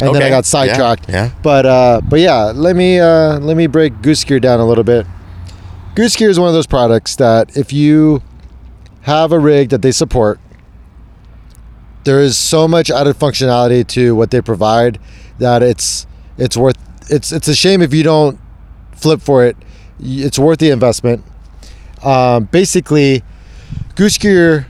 and then I got sidetracked. Yeah, yeah. But uh, but yeah, let me uh, let me break Goose Gear down a little bit. Goose Gear is one of those products that if you have a rig that they support, there is so much added functionality to what they provide that it's it's worth it's it's a shame if you don't flip for it. It's worth the investment. Um, basically, Goose Gear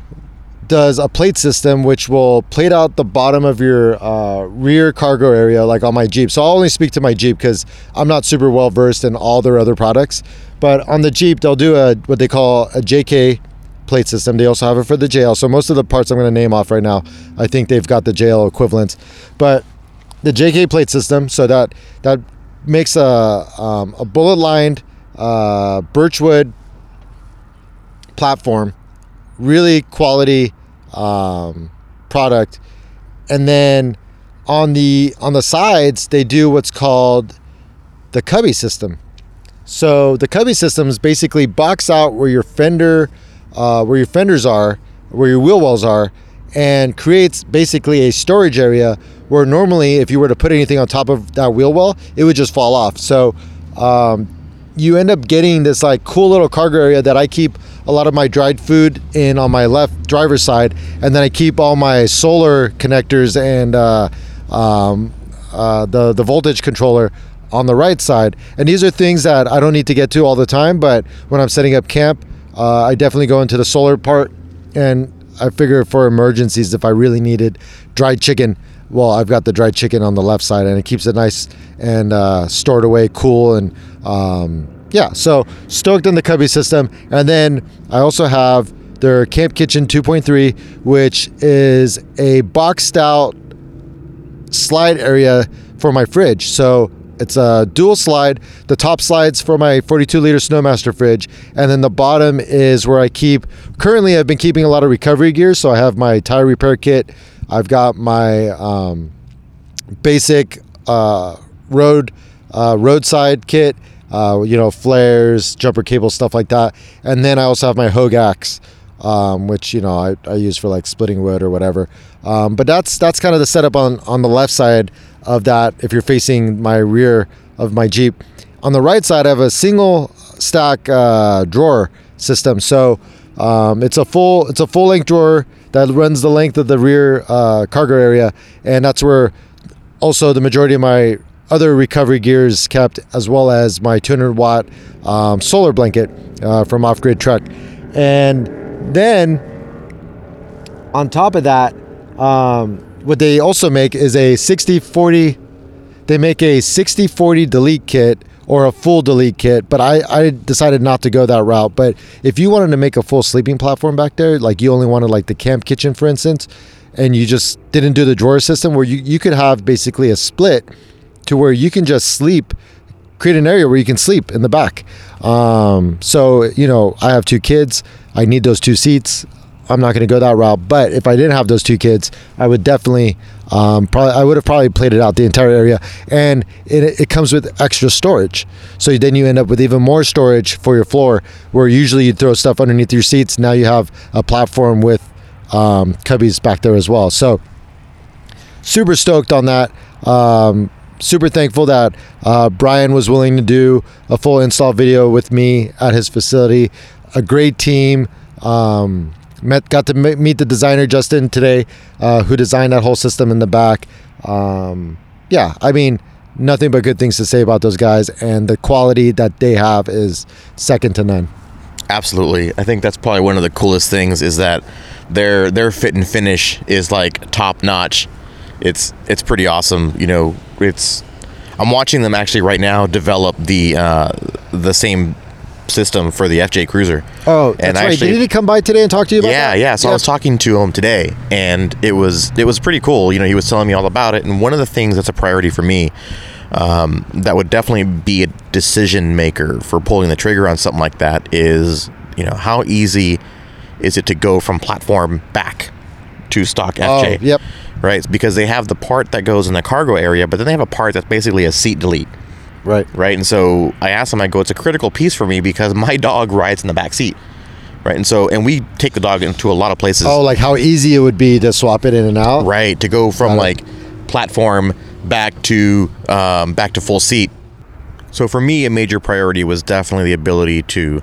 does a plate system which will plate out the bottom of your uh, rear cargo area, like on my Jeep. So I'll only speak to my Jeep because I'm not super well versed in all their other products. But on the Jeep, they'll do a what they call a JK plate system. They also have it for the JL. So most of the parts I'm going to name off right now, I think they've got the JL equivalents. But the JK plate system, so that that makes a um, a bullet lined uh, birchwood platform, really quality um, product, and then on the on the sides they do what's called the cubby system. So the cubby systems basically box out where your fender, uh, where your fenders are, where your wheel wells are, and creates basically a storage area where normally if you were to put anything on top of that wheel well, it would just fall off. So um, you end up getting this like cool little cargo area that I keep a lot of my dried food in on my left driver's side, and then I keep all my solar connectors and uh, um, uh, the the voltage controller on the right side. And these are things that I don't need to get to all the time, but when I'm setting up camp, uh, I definitely go into the solar part. And I figure for emergencies, if I really needed dried chicken, well, I've got the dried chicken on the left side, and it keeps it nice and uh, stored away, cool, and um, yeah. So stoked on the cubby system, and then I also have their Camp Kitchen 2.3, which is a boxed out slide area for my fridge. So it's a dual slide. The top slides for my 42 liter SnoMaster fridge, and then the bottom is where I keep. Currently, I've been keeping a lot of recovery gear. So I have my tire repair kit. I've got my um, basic uh, road uh, roadside kit. Uh, you know, flares, jumper cables, stuff like that. And then I also have my Hogue axe, um, which you know I, I use for like splitting wood or whatever. Um, but that's that's kind of the setup on on the left side of that. If you're facing my rear of my Jeep, on the right side I have a single stack uh, drawer system. So um, it's a full it's a full length drawer that runs the length of the rear uh, cargo area, and that's where also the majority of my other recovery gear is kept, as well as my 200 watt um, solar blanket uh, from Off Grid Truck, and then on top of that, um, what they also make is a 60 40 they make a 60 40 delete kit or a full delete kit but I, I decided not to go that route. But if you wanted to make a full sleeping platform back there like you only wanted like the camp kitchen for instance and you just didn't do the drawer system where you, you could have basically a split to where you can just sleep create an area where you can sleep in the back. Um, so you know i have two kids. I need those two seats I'm not going to go that route. But if I didn't have those two kids, I would definitely um, probably I would have probably played it out the entire area, and it, it comes with extra storage. So then you end up with even more storage for your floor, where usually you throw stuff underneath your seats. Now you have a platform with um, cubbies back there as well. So super stoked on that. Um, super thankful that uh, Brian was willing to do a full install video with me at his facility. A great team. Um, met got to meet the designer Justin today, uh, who designed that whole system in the back. Um, yeah, I mean, nothing but good things to say about those guys, and the quality that they have is second to none. Absolutely. I think that's probably one of the coolest things is that their their fit and finish is like top notch. It's it's pretty awesome. You know, it's I'm watching them actually right now develop the uh, the same system for the FJ Cruiser. Oh, that's And right. actually- Did he come by today and talk to you about yeah, that? yeah. Yeah. So I was talking to him today, and it was it was pretty cool. You know, he was telling me all about it, and one of the things that's a priority for me, um, that would definitely be a decision maker for pulling the trigger on something like that is, you know, how easy is it to go from platform back to stock FJ? Oh, yep. Right, because they have the part that goes in the cargo area, but then they have a part that's basically a seat delete Right. right? And so I asked him, I go, it's a critical piece for me because my dog rides in the back seat, right? And so, and we take the dog into a lot of places, Oh, like how easy it would be to swap it in and out. right? To go from like platform back to um, back to full seat. So for me, a major priority was definitely the ability to,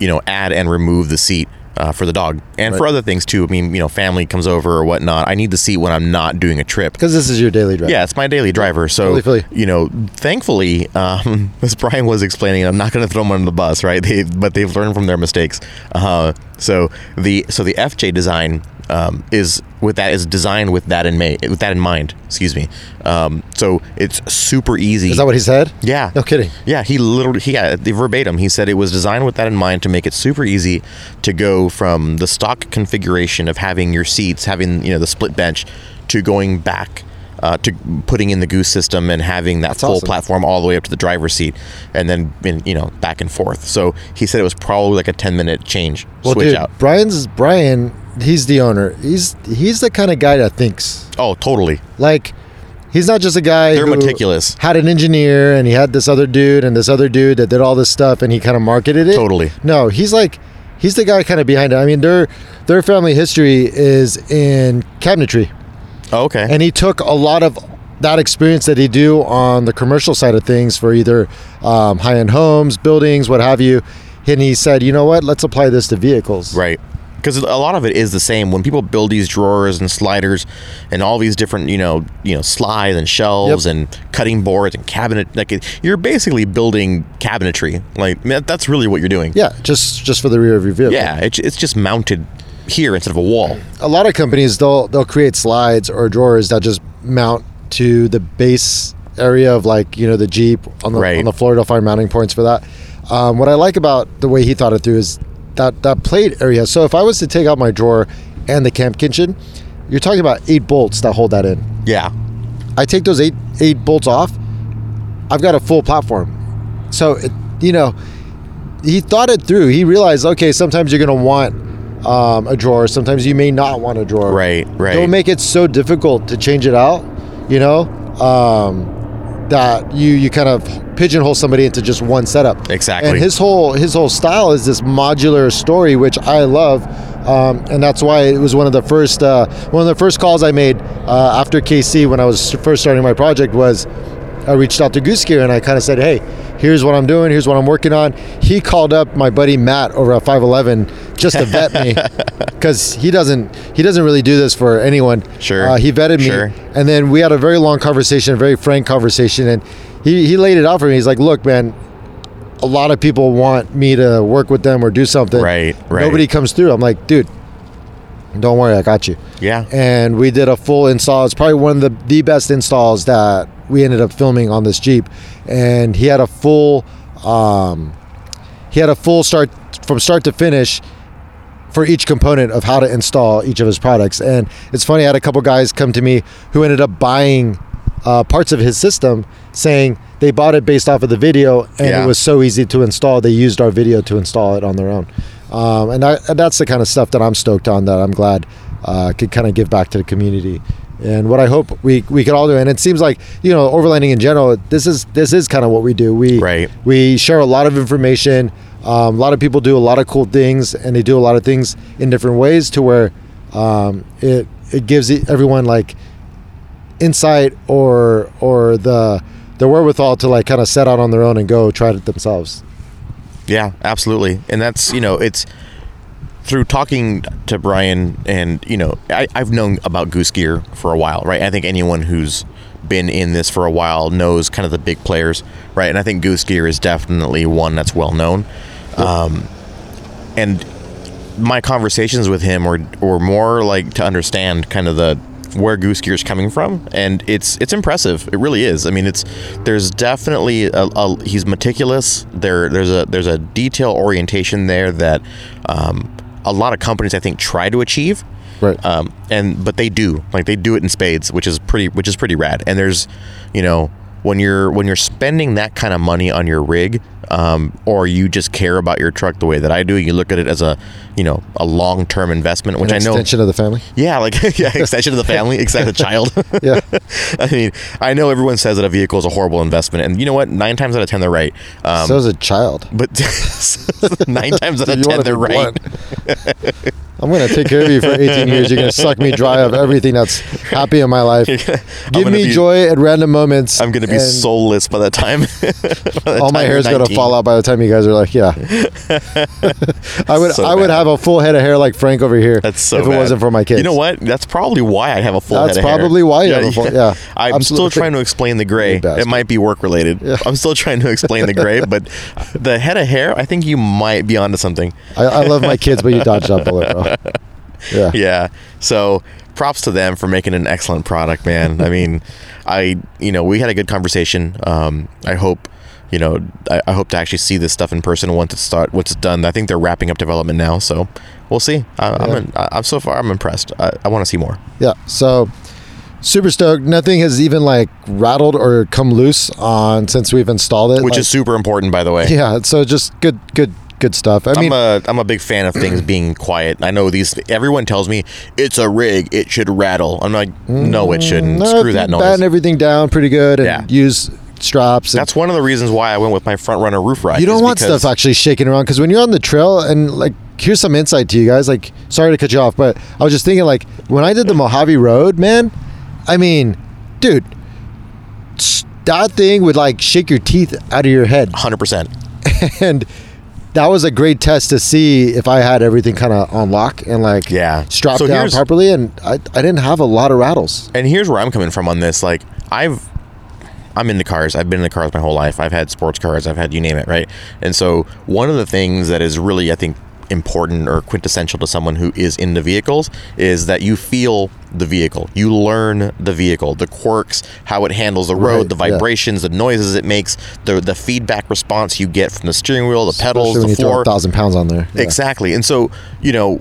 you know, add and remove the seat. Uh, for the dog and for other things too. I mean, you know, family comes over or whatnot. I need the seat when I'm not doing a trip. Because this is your daily driver. Yeah, it's my daily driver. So Totally you know, thankfully, um, as Brian was explaining, I'm not going to throw them under the bus, right? They, but they've learned from their mistakes. Uh, so the so the FJ design um, is with that is designed with that in may with that in mind. Excuse me. Um, so it's super easy. Is that what he said? Yeah. No kidding. Yeah, he literally, he got the verbatim. He said it was designed with that in mind to make it super easy to go from the stock configuration of having your seats, having you know the split bench, to going back uh, to putting in the goose system and having that full awesome. platform all the way up to the driver's seat, and then in, you know back and forth. So he said it was probably like a ten minute change Well, switch dude, out. Brian's Brian. He's the owner. He's he's the kind of guy that thinks Oh, totally. like he's not just a guy. They're who meticulous. Had an engineer and he had this other dude and this other dude that did all this stuff and he kind of marketed it. Totally. No, he's like he's the guy kind of behind it. I mean, their their family history is in cabinetry, Oh, okay. and he took a lot of that experience that he do on the commercial side of things for either um, high end homes, buildings, what have you. And he said, you know what? Let's apply this to vehicles. Right. Because a lot of it is the same. When people build these drawers and sliders, and all these different, you know, you know, slides and shelves Yep. and cutting boards and cabinet, like you're basically building cabinetry. Like man, that's really what you're doing. Yeah, just just for the rear of your vehicle. Yeah, it's, it's just mounted here instead of a wall. a lot of companies they'll they'll create slides or drawers that just mount to the base area of like you know the Jeep on the Right. on the floor. They'll find mounting points for that. Um, what I like about the way he thought it through is that that plate area. So if I was to take out my drawer and the camp kitchen, you're talking about eight bolts that hold that in. Yeah. I take those eight eight bolts off, I've got a full platform. So it, you know, he thought it through. He realized, okay, sometimes you're gonna want um, a drawer. Sometimes you may not want a drawer. Right, right. Don't make it so difficult to change it out. You know, um, that you you kind of pigeonhole somebody into just one setup. Exactly. And his whole his whole style is this modular story, which I love, um, and that's why it was one of the first uh, one of the first calls I made uh, after KC when I was first starting my project was I reached out to Goose Gear and I kind of said, hey, here's what I'm doing, here's what I'm working on. He called up my buddy Matt over at 511 just to vet me because he doesn't he doesn't really do this for anyone. Sure. Uh, he vetted me, Sure. and then we had a very long conversation, a very frank conversation, and he he laid it out for me. He's like, look, man. A lot of people want me to work with them or do something. Right, right. Nobody comes through. I'm like, dude, don't worry, I got you Yeah. and we did a full install. It's probably one of the, the best installs that we ended up filming on this Jeep. And he had a full, um, he had a full start from start to finish for each component of how to install each of his products. And it's funny, I had a couple guys come to me who ended up buying uh, parts of his system, saying they bought it based off of the video, and Yeah. it was so easy to install. They used our video to install it on their own, um, and, that, and that's the kind of stuff that I'm stoked on. That I'm glad uh, could kind of give back to the community. And what I hope we, we could all do, and it seems like you know overlanding in general, this is this is kind of what we do. We Right. we share a lot of information. Um, a lot of people do a lot of cool things, and they do a lot of things in different ways to where um, it it gives everyone like insight or or the the wherewithal to like kind of set out on their own and go try it themselves. Yeah, absolutely. And that's, you know, it's through talking to Brian and, you know, I, I've known about Goose Gear for a while, right? I think anyone who's been in this for a while knows kind of the big players, right? And I think Goose Gear is definitely one that's well known. Um, and my conversations with him were, were more like to understand kind of the where Goose Gear is coming from, and it's it's impressive. It really is. I mean, it's there's definitely a, a he's meticulous. There there's a there's a detail orientation there that um, a lot of companies I think try to achieve. Right. Um, and but they do like they do it in spades, which is pretty which is pretty rad. And there's, you know, when you're when you're spending that kind of money on your rig, um, or you just care about your truck the way that I do, you look at it as a, you know, a long term investment, which I know. extension of the family. Yeah, like yeah, extension of the family, except the child. Yeah. I mean, I know everyone says that a vehicle is a horrible investment, and you know what? Nine times out of ten, they're right. Um, so is a child. but nine times out of ten, they're right. I'm gonna take care of you for 18 years. You're gonna suck me dry of everything that's happy in my life. Give me be- joy at random moments. I'm gonna be soulless by the time. by All my time hair's gonna 19. Fall out by the time you guys are like, yeah. I would So I would bad. have a full head of hair like Frank over here. That's so. if it bad. wasn't for my kids. You know what? That's probably why I have a full That's head of hair. That's probably why you have a full- yeah, I'm absolutely. still trying to explain the gray. It might be work related. Yeah. I'm still trying to explain the gray, but the head of hair, I think you might be onto something. I, I love my kids, but you dodged that bullet, bro. Yeah. Yeah. So props to them for making an excellent product, man. I mean, I you know we had a good conversation. Um, I hope. You know, I, I hope to actually see this stuff in person once it's start once it's done. I think they're wrapping up development now, so we'll see. I, I'm Yeah. in, I, I'm so far I'm impressed. I, I want to see more. Yeah. So super stoked. Nothing has even like rattled or come loose on since we've installed it. which Like, is super important, by the way. yeah. So just good, good, good stuff. I mean, I'm a I'm a big fan of things being quiet. I know these. Everyone tells me it's a rig. It should rattle. I'm like, no, it shouldn't. Mm, no, Screw that noise. Batten everything down pretty good and Yeah. use straps. And That's one of the reasons why I went with my front runner roof rack. you don't want stuff actually shaking around because when you're on the trail and like here's some insight to you guys. Like, sorry to cut you off, but I was just thinking like when I did the Mojave Road, man. I mean, dude, that thing would like shake your teeth out of your head. 100%. and that was a great test to see if I had everything kind of on lock and like Yeah. strapped So down properly, and I, I didn't have a lot of rattles. And here's where I'm coming from on this. Like, I've I'm into cars. I've been in the cars my whole life. I've had sports cars. I've had you name it, right? And so one of the things that is really, I think, important or quintessential to someone who is into vehicles is that you feel the vehicle. You learn the vehicle, the quirks, how it handles the road, Right, the yeah. vibrations, the noises it makes, the the feedback response you get from the steering wheel, the pedals, Especially the you throw floor. a thousand pounds on there. Yeah. Exactly. And so, you know,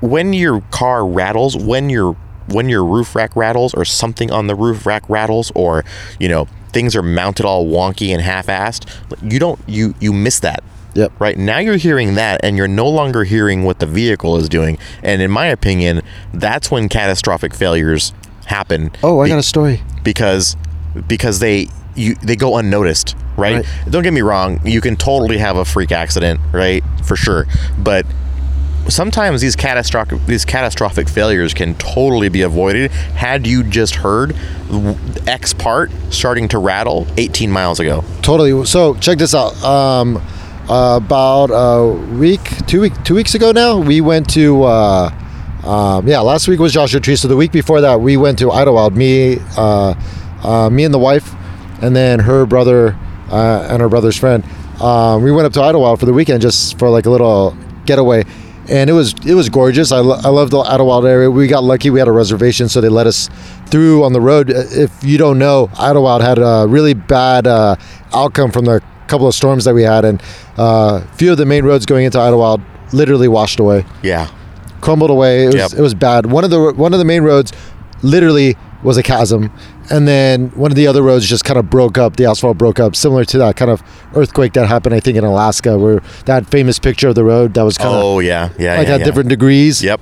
when your car rattles, when your when your roof rack rattles or something on the roof rack rattles or, you know, things are mounted all wonky and half-assed, you don't you you miss that. Yep. Right now you're hearing that and you're no longer hearing what the vehicle is doing. And in my opinion, that's when catastrophic failures happen. Oh, I Be- got a story. because because they you they go unnoticed, right? Right. Don't get me wrong, you can totally have a freak accident, right? For sure. But sometimes these catastrophic these catastrophic failures can totally be avoided had you just heard X part starting to rattle 18 miles ago. Totally. So check this out. Um, about a week, two week, two weeks ago now, we went to. Uh, um, yeah, last week was Joshua Tree. So the week before that, we went to Idyllwild. Me, uh, uh, me and the wife, and then her brother uh, and her brother's friend. Um, we went up to Idyllwild for the weekend just for like a little getaway, and it was it was gorgeous. I, lo- I love the Idyllwild area. We got lucky; we had a reservation, so they let us through on the road. If you don't know, Idyllwild had a really bad uh, outcome from the couple of storms that we had, and uh, a few of the main roads going into Idyllwild literally washed away Yeah. crumbled away. It was, Yep. it was bad. One of the one of the main roads literally was a chasm, and then one of the other roads just kind of broke up. The asphalt broke up, similar to that kind of earthquake that happened, I think, in Alaska, where that famous picture of the road that was kind of Oh yeah, yeah, like yeah, at yeah. different degrees. Yep.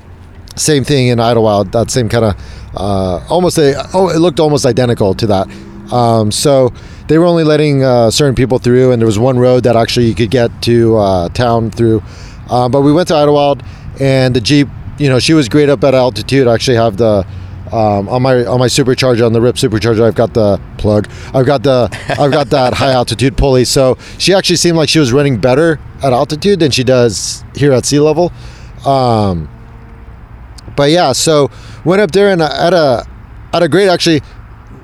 Same thing in Idyllwild. That same kind of uh, almost a oh, it looked almost identical to that. Um, so they were only letting uh, certain people through, and there was one road that actually you could get to uh, town through. Uh, but we went to Idyllwild, and the Jeep, you know, she was great up at altitude. I actually have the um, on my on my supercharger on the Ripp supercharger. I've got the plug. I've got the I've got that high altitude pulley. So she actually seemed like she was running better at altitude than she does here at sea level. Um, but yeah, so went up there and at a had a great actually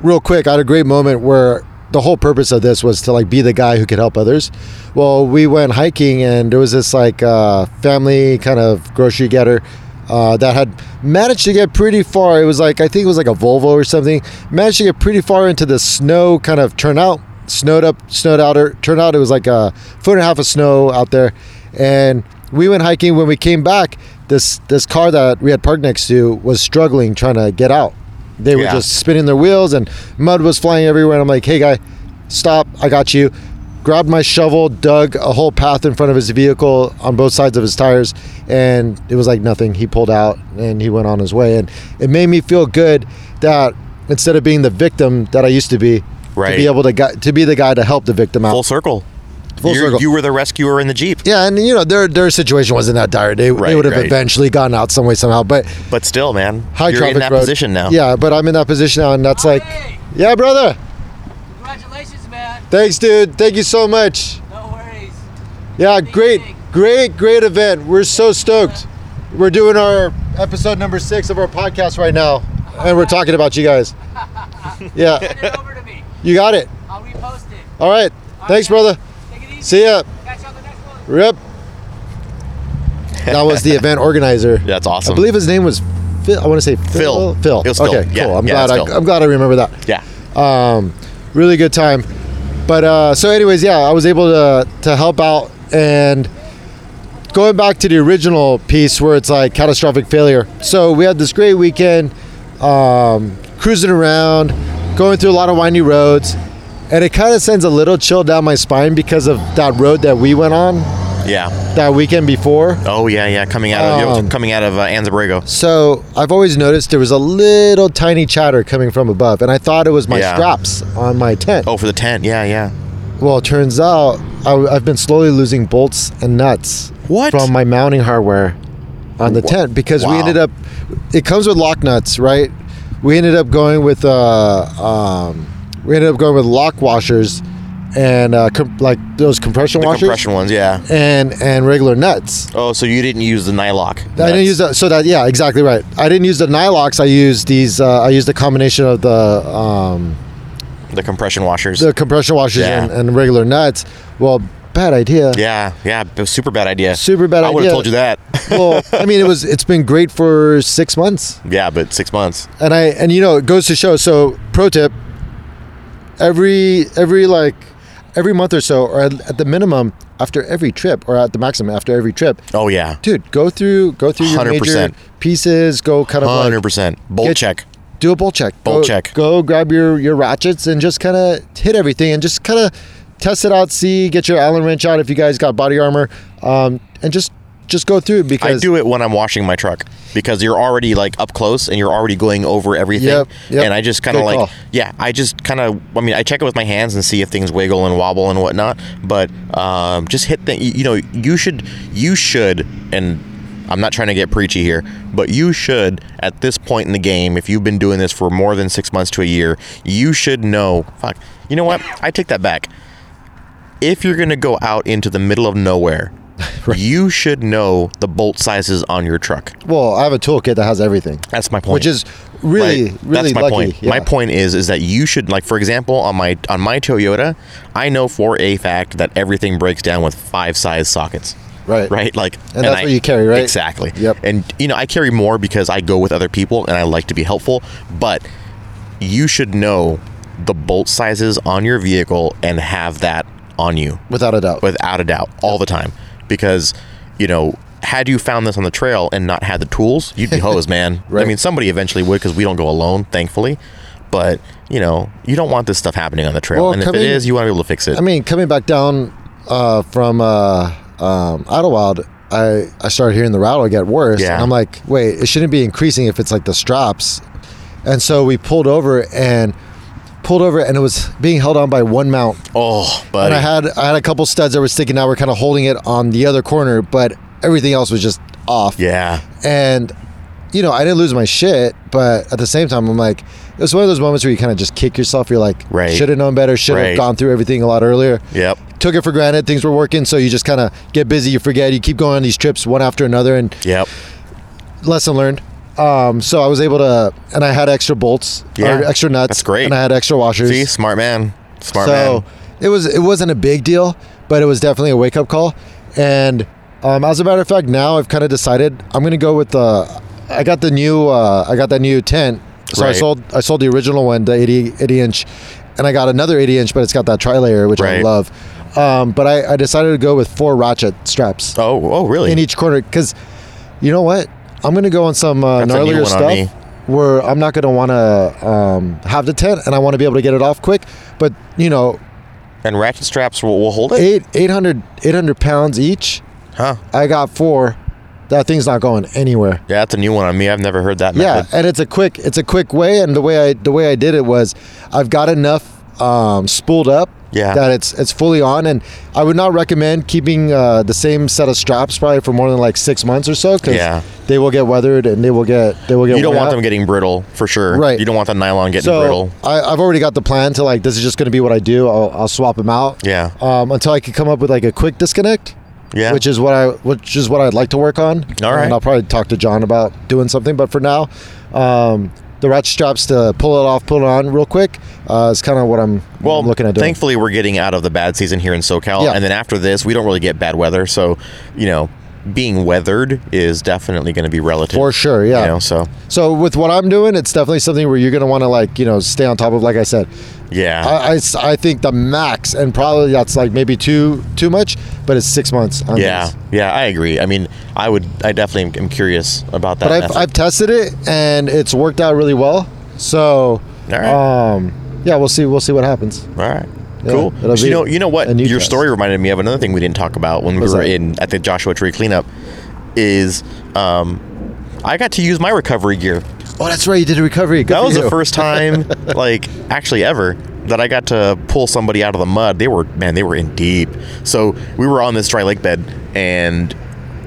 real quick. I had a great moment where the whole purpose of this was to like be the guy who could help others. Well, we went hiking and there was this like uh, family kind of grocery getter. Uh, that had managed to get pretty far. It was like I think it was like a Volvo or something. Managed to get pretty far into the snow kind of turnout, snowed up, snowed out. Or turned out it was like a foot and a half of snow out there, and we went hiking. When we came back, this this car that we had parked next to was struggling trying to get out. They were Yeah. just spinning their wheels and mud was flying everywhere. And I'm like, hey guy, stop! I got you. Grabbed my shovel, dug a whole path in front of his vehicle on both sides of his tires, and it was like nothing. He pulled out and he went on his way. And it made me feel good that instead of being the victim that I used to be, right. to be able to gu- to be the guy to help the victim out. Full circle. Full You're- circle. You were the rescuer in the jeep, Yeah, and you know their their situation wasn't that dire. They, they Right, would have right. eventually gotten out some way somehow. But but still, man, high you're traffic in that road. position now. Yeah, but I'm in that position now, and that's like, yeah, brother. Congratulations, man. Thanks, dude. Thank you so much. No worries. Yeah, great, great, great event. We're so stoked. We're doing our episode number six of our podcast right now, and we're talking about you guys. Yeah, Send it over to me. you got it. I'll repost it. All right. Thanks, brother. Take it easy. See ya. Catch you on the next one. Rip. That was the event organizer. That's awesome. I believe his name was Phil. I want to say Phil. Phil. Phil. Phil. Okay, Yeah, cool. I'm yeah, glad. I, Phil. I'm glad I remember that. Yeah. Um, really good time. But uh, so, anyways, yeah, I was able to to help out. And going back to the original piece where it's like catastrophic failure. So we had this great weekend, um, cruising around, going through a lot of windy roads, and it kind of sends a little chill down my spine because of that road that we went on Yeah. that weekend before. Oh yeah, yeah. Coming out of Um, coming out of uh, Anza-Borrego. So I've always noticed there was a little tiny chatter coming from above, and I thought it was my Yeah. straps on my tent. Oh, for the tent. Yeah, yeah. Well, it turns out I, have been slowly losing bolts and nuts What? from my mounting hardware on the Wha- tent because we ended up. It comes with lock nuts, right? We ended up going with uh, um, we ended up going with lock washers and uh, com- like those compression the washers compression ones. Yeah. and and regular nuts. Oh, so you didn't use the nylock? I didn't use that. So that yeah, exactly right. I didn't use the Nylox. I used these. Uh, I used the combination of the um, the compression washers. the compression washers Yeah. and, and regular nuts. Well, bad idea. yeah, yeah. Super bad idea. Super bad I would have told you that. well, I mean, it was. It's been great for six months, yeah, but six months. and I and you know it goes to show. So, pro tip: every every like every month or so, or at, the minimum after every trip, or at the maximum after every trip, Oh yeah. dude, go through go through your major 100%. pieces. Go kind of Hundred like percent. Bolt Get- check. do a bolt check. Bolt Go- check. Go grab your your ratchets and just kind of hit everything and just kind of test it out. See, get your Allen wrench out if you guys got body armor, um, and just just go through it because I do it when I'm washing my truck because you're already like up close and you're already going over everything. Yep, yep. And I just kind of like, call. yeah, I just kind of, I mean, I check it with my hands and see if things wiggle and wobble and whatnot. But um, just hit the, you know, you should, you should, and I'm not trying to get preachy here, but you should, at this point in the game, if you've been doing this for more than six months to a year, you should know. Fuck. You know what? I take that back. If you're going to go out into the middle of nowhere, you should know the bolt sizes on your truck. Well, I have a toolkit that has everything, That's my point. which is really, Right. really That's my lucky. point. Yeah. My point is is that you should like for example on my on my Toyota, I know for a fact that everything breaks down with five size sockets. Right. Right? Like And that's what you carry, right? Exactly. Yep. And you know, I carry more because I go with other people and I like to be helpful, but you should know the bolt sizes on your vehicle and have that on you Without a doubt. without a doubt all the time because you know had you found this on the trail and not had the tools you'd be hosed man i mean somebody eventually would because we don't go alone thankfully but you know you don't want this stuff happening on the trail Well, and if it is you want to be able to fix it I mean, coming back down uh, from uh, um, Idyllwild, I, I started hearing the rattle get worse. Yeah. And I'm like, wait, it shouldn't be increasing if it's like the straps. And so we pulled over and pulled over, and it was being held on by one mount. oh buddy And I had I had a couple studs that were sticking out. We're kind of holding it on the other corner, but everything else was just off. yeah And you know, I didn't lose my shit, but at the same time, I'm like, it was one of those moments where you kind of just kick yourself. You're like, Right. should have known better. Should have Right. gone through everything a lot earlier. yep Took it for granted. Things were working, so you just kind of get busy. You forget. You keep going on these trips one after another, and yep lesson learned. Um, so I was able to, and I had extra bolts, Yeah. or extra nuts. That's great. And I had extra washers. see smart man smart so man So it was it wasn't a big deal, but it was definitely a wake up call. And um, as a matter of fact, now I've kind of decided I'm gonna go with the. I got the new. Uh, I got that new tent. So I sold. I sold the original one, the 80, 80 inch, and I got another 80 inch, but it's got that tri layer, which I love. Um, but I, I decided to go with four ratchet straps oh oh really in each corner because, you know what? I'm gonna go on some uh, That's gnarlier one on me. stuff where I'm not gonna want to um, have the tent, and I want to be able to get it off quick. But you know, and ratchet straps will, will hold it eight 800 800 pounds each huh i got four that thing's not going anywhere yeah that's a new one on me i've never heard that yeah method. and it's a quick it's a quick way and the way i the way i did it was i've got enough um, spooled up Yeah. that it's it's fully on and i would not recommend keeping uh, the same set of straps probably for more than like six months or so because Yeah. they will get weathered and they will get they will get you don't want out. them getting brittle for sure Right. you don't want the nylon getting so brittle I, I've already got the plan to like this is just going to be what I do. I'll, I'll swap them out. Yeah. Um, until I can come up with like a quick disconnect. Yeah. Which is what I which is what I'd like to work on. All right. And I'll probably talk to John about doing something. But for now, um, the ratchet straps to pull it off, pull it on real quick uh, is kind of what I'm, what Well, I'm looking at doing. thankfully, we're getting out of the bad season here in SoCal, Yeah. and then after this, we don't really get bad weather. So, you know, being weathered is definitely going to be relative For sure, yeah. You know, so So with what I'm doing, it's definitely something where you're gonna want to like you know stay on top of. Like I said, yeah, I I think the max, and probably that's like maybe too too much, but it's six months. On yeah, these. yeah. I agree. I mean, I would, I definitely am curious about that. But I've. I've tested it and it's worked out really well. So, right. um, yeah, we'll see. We'll see what happens. All right. Cool. So you know, you know what? Your test. story reminded me of another thing we didn't talk about when What's we were that? in at the Joshua Tree cleanup. Is um, I got to use my recovery gear. Oh, that's right. You did a recovery. Good that was the first time, like actually ever, that I got to pull somebody out of the mud. They were man, they were in deep. So we were on this dry lake bed, and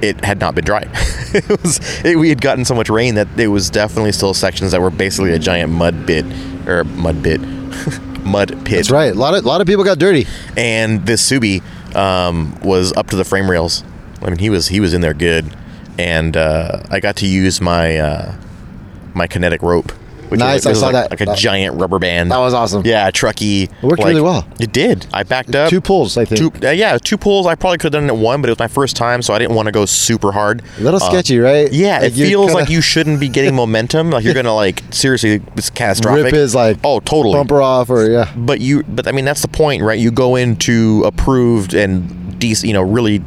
it had not been dry. it was it, we had gotten so much rain that it was definitely still sections that were basically a giant mud bit or mud bit, mud pit. That's right. A lot of, lot of people got dirty. And this Subi um, was up to the frame rails. I mean, he was he was in there good, and uh, I got to use my uh, my kinetic rope. Which Nice, was, I was saw like, that. like a That- giant rubber band. That was awesome. Yeah, trucky. It worked really well. It did. I backed up. Two pulls, I think. Two, uh, yeah, two pulls. I probably could have done it one, but it was my first time, so I didn't want to go super hard. A little Uh, sketchy, right? Yeah, Like it feels kinda- like you shouldn't be getting momentum. Like you're gonna like seriously, it's catastrophic. rip his like oh, totally bumper off or yeah. but you but i mean that's the point right you go into approved and decent you know really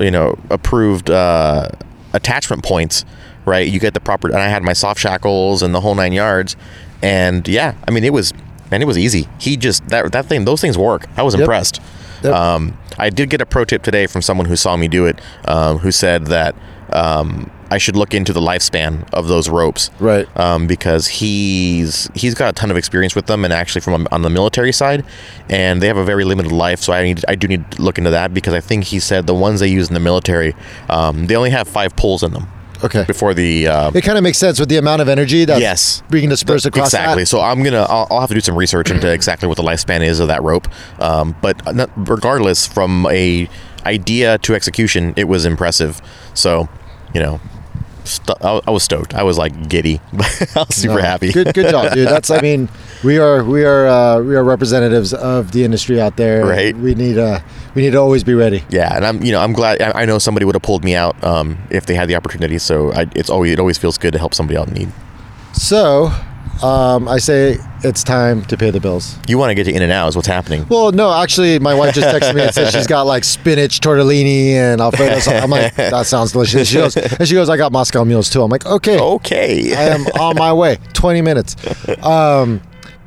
you know approved uh attachment points right you get the proper and i had my soft shackles and the whole nine yards and yeah i mean it was man it was easy he just that that thing those things work i was Yep. impressed Yep. um i did get a pro tip today from someone who saw me do it um who said that um I should look into the lifespan of those ropes. Right. Um, because he's he's got a ton of experience with them, and actually from on the military side, and they have a very limited life. So I need I do need to look into that because I think he said the ones they use in the military, um, they only have five pulls in them Okay. before the. Uh, It kind of makes sense with the amount of energy that Yes. being dispersed across exactly. that. So I'm gonna I'll, I'll have to do some research into exactly what the lifespan is of that rope. Um, but regardless, from a idea to execution, it was impressive. So, you know, st- I, was stoked. I was like giddy. I was super No, happy. Good, good job, dude. That's, I mean, we are, we are, uh, we are representatives of the industry out there. Right. We need, uh, we need to always be ready. Yeah, and I'm you know I'm glad I, I know somebody would have pulled me out um, if they had the opportunity. So I, it's always it always feels good to help somebody out in need. So, um, I say it's time to pay the bills. You want to get to In and Out is what's happening. Well, no, actually, my wife just texted me and said she's got like spinach tortellini and Alfredo. sauce. I'm like, that sounds delicious. She goes, and she goes, I got Moscow mules too. I'm like, okay, Okay. I am on my way. 20 minutes. Um,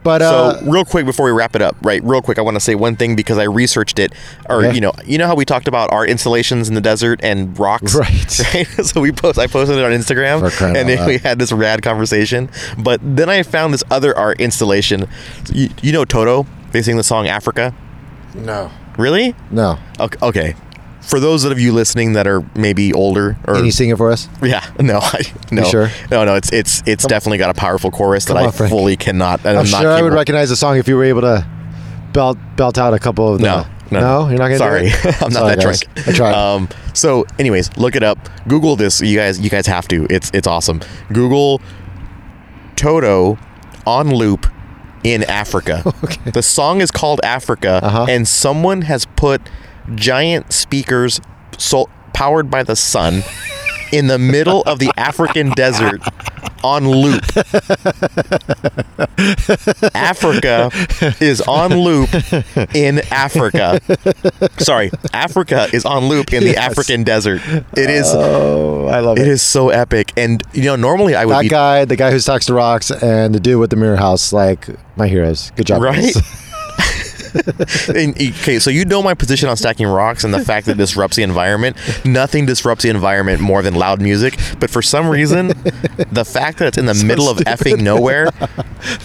but uh, so real quick before we wrap it up, right? Real quick, I want to say one thing because I researched it, or Okay. you know, you know how we talked about art installations in the desert and rocks, Right. Right. so we post, I posted it on Instagram, and then we had this rad conversation. But then I found this other art installation. You, you know Toto? They sing the song Africa. no, Really? no. Okay. okay. For those of you listening that are maybe older, or Can you sing it for us? yeah, no, I, no, sure? no, no. It's it's it's definitely got a powerful chorus that Come I Frank. fully cannot. and I'm, I'm, not sure I would recognize the song if you were able to belt belt out a couple of the. No, no, you're not gonna. Sorry? I'm not Sorry, that guys. drunk. I tried. Um, so, anyways, look it up. Google this. You guys, you guys have to. It's it's awesome. Google Toto on loop in Africa. The song is called Africa, Uh-huh. and someone has put giant speakers sol- powered by the sun in the middle of the African desert on loop. Africa is on loop in Africa. Sorry, Africa is on loop in the Yes. African desert. It is oh, I love it it. is so epic. And you know, normally I would that be guy, the guy who talks to rocks, and the dude with the mirror house, like my heroes. Good job, right. And, okay, so you know my position on stacking rocks and the fact that it disrupts the environment. Nothing disrupts the environment more than loud music. But for some reason, the fact that it's in the middle of effing nowhere,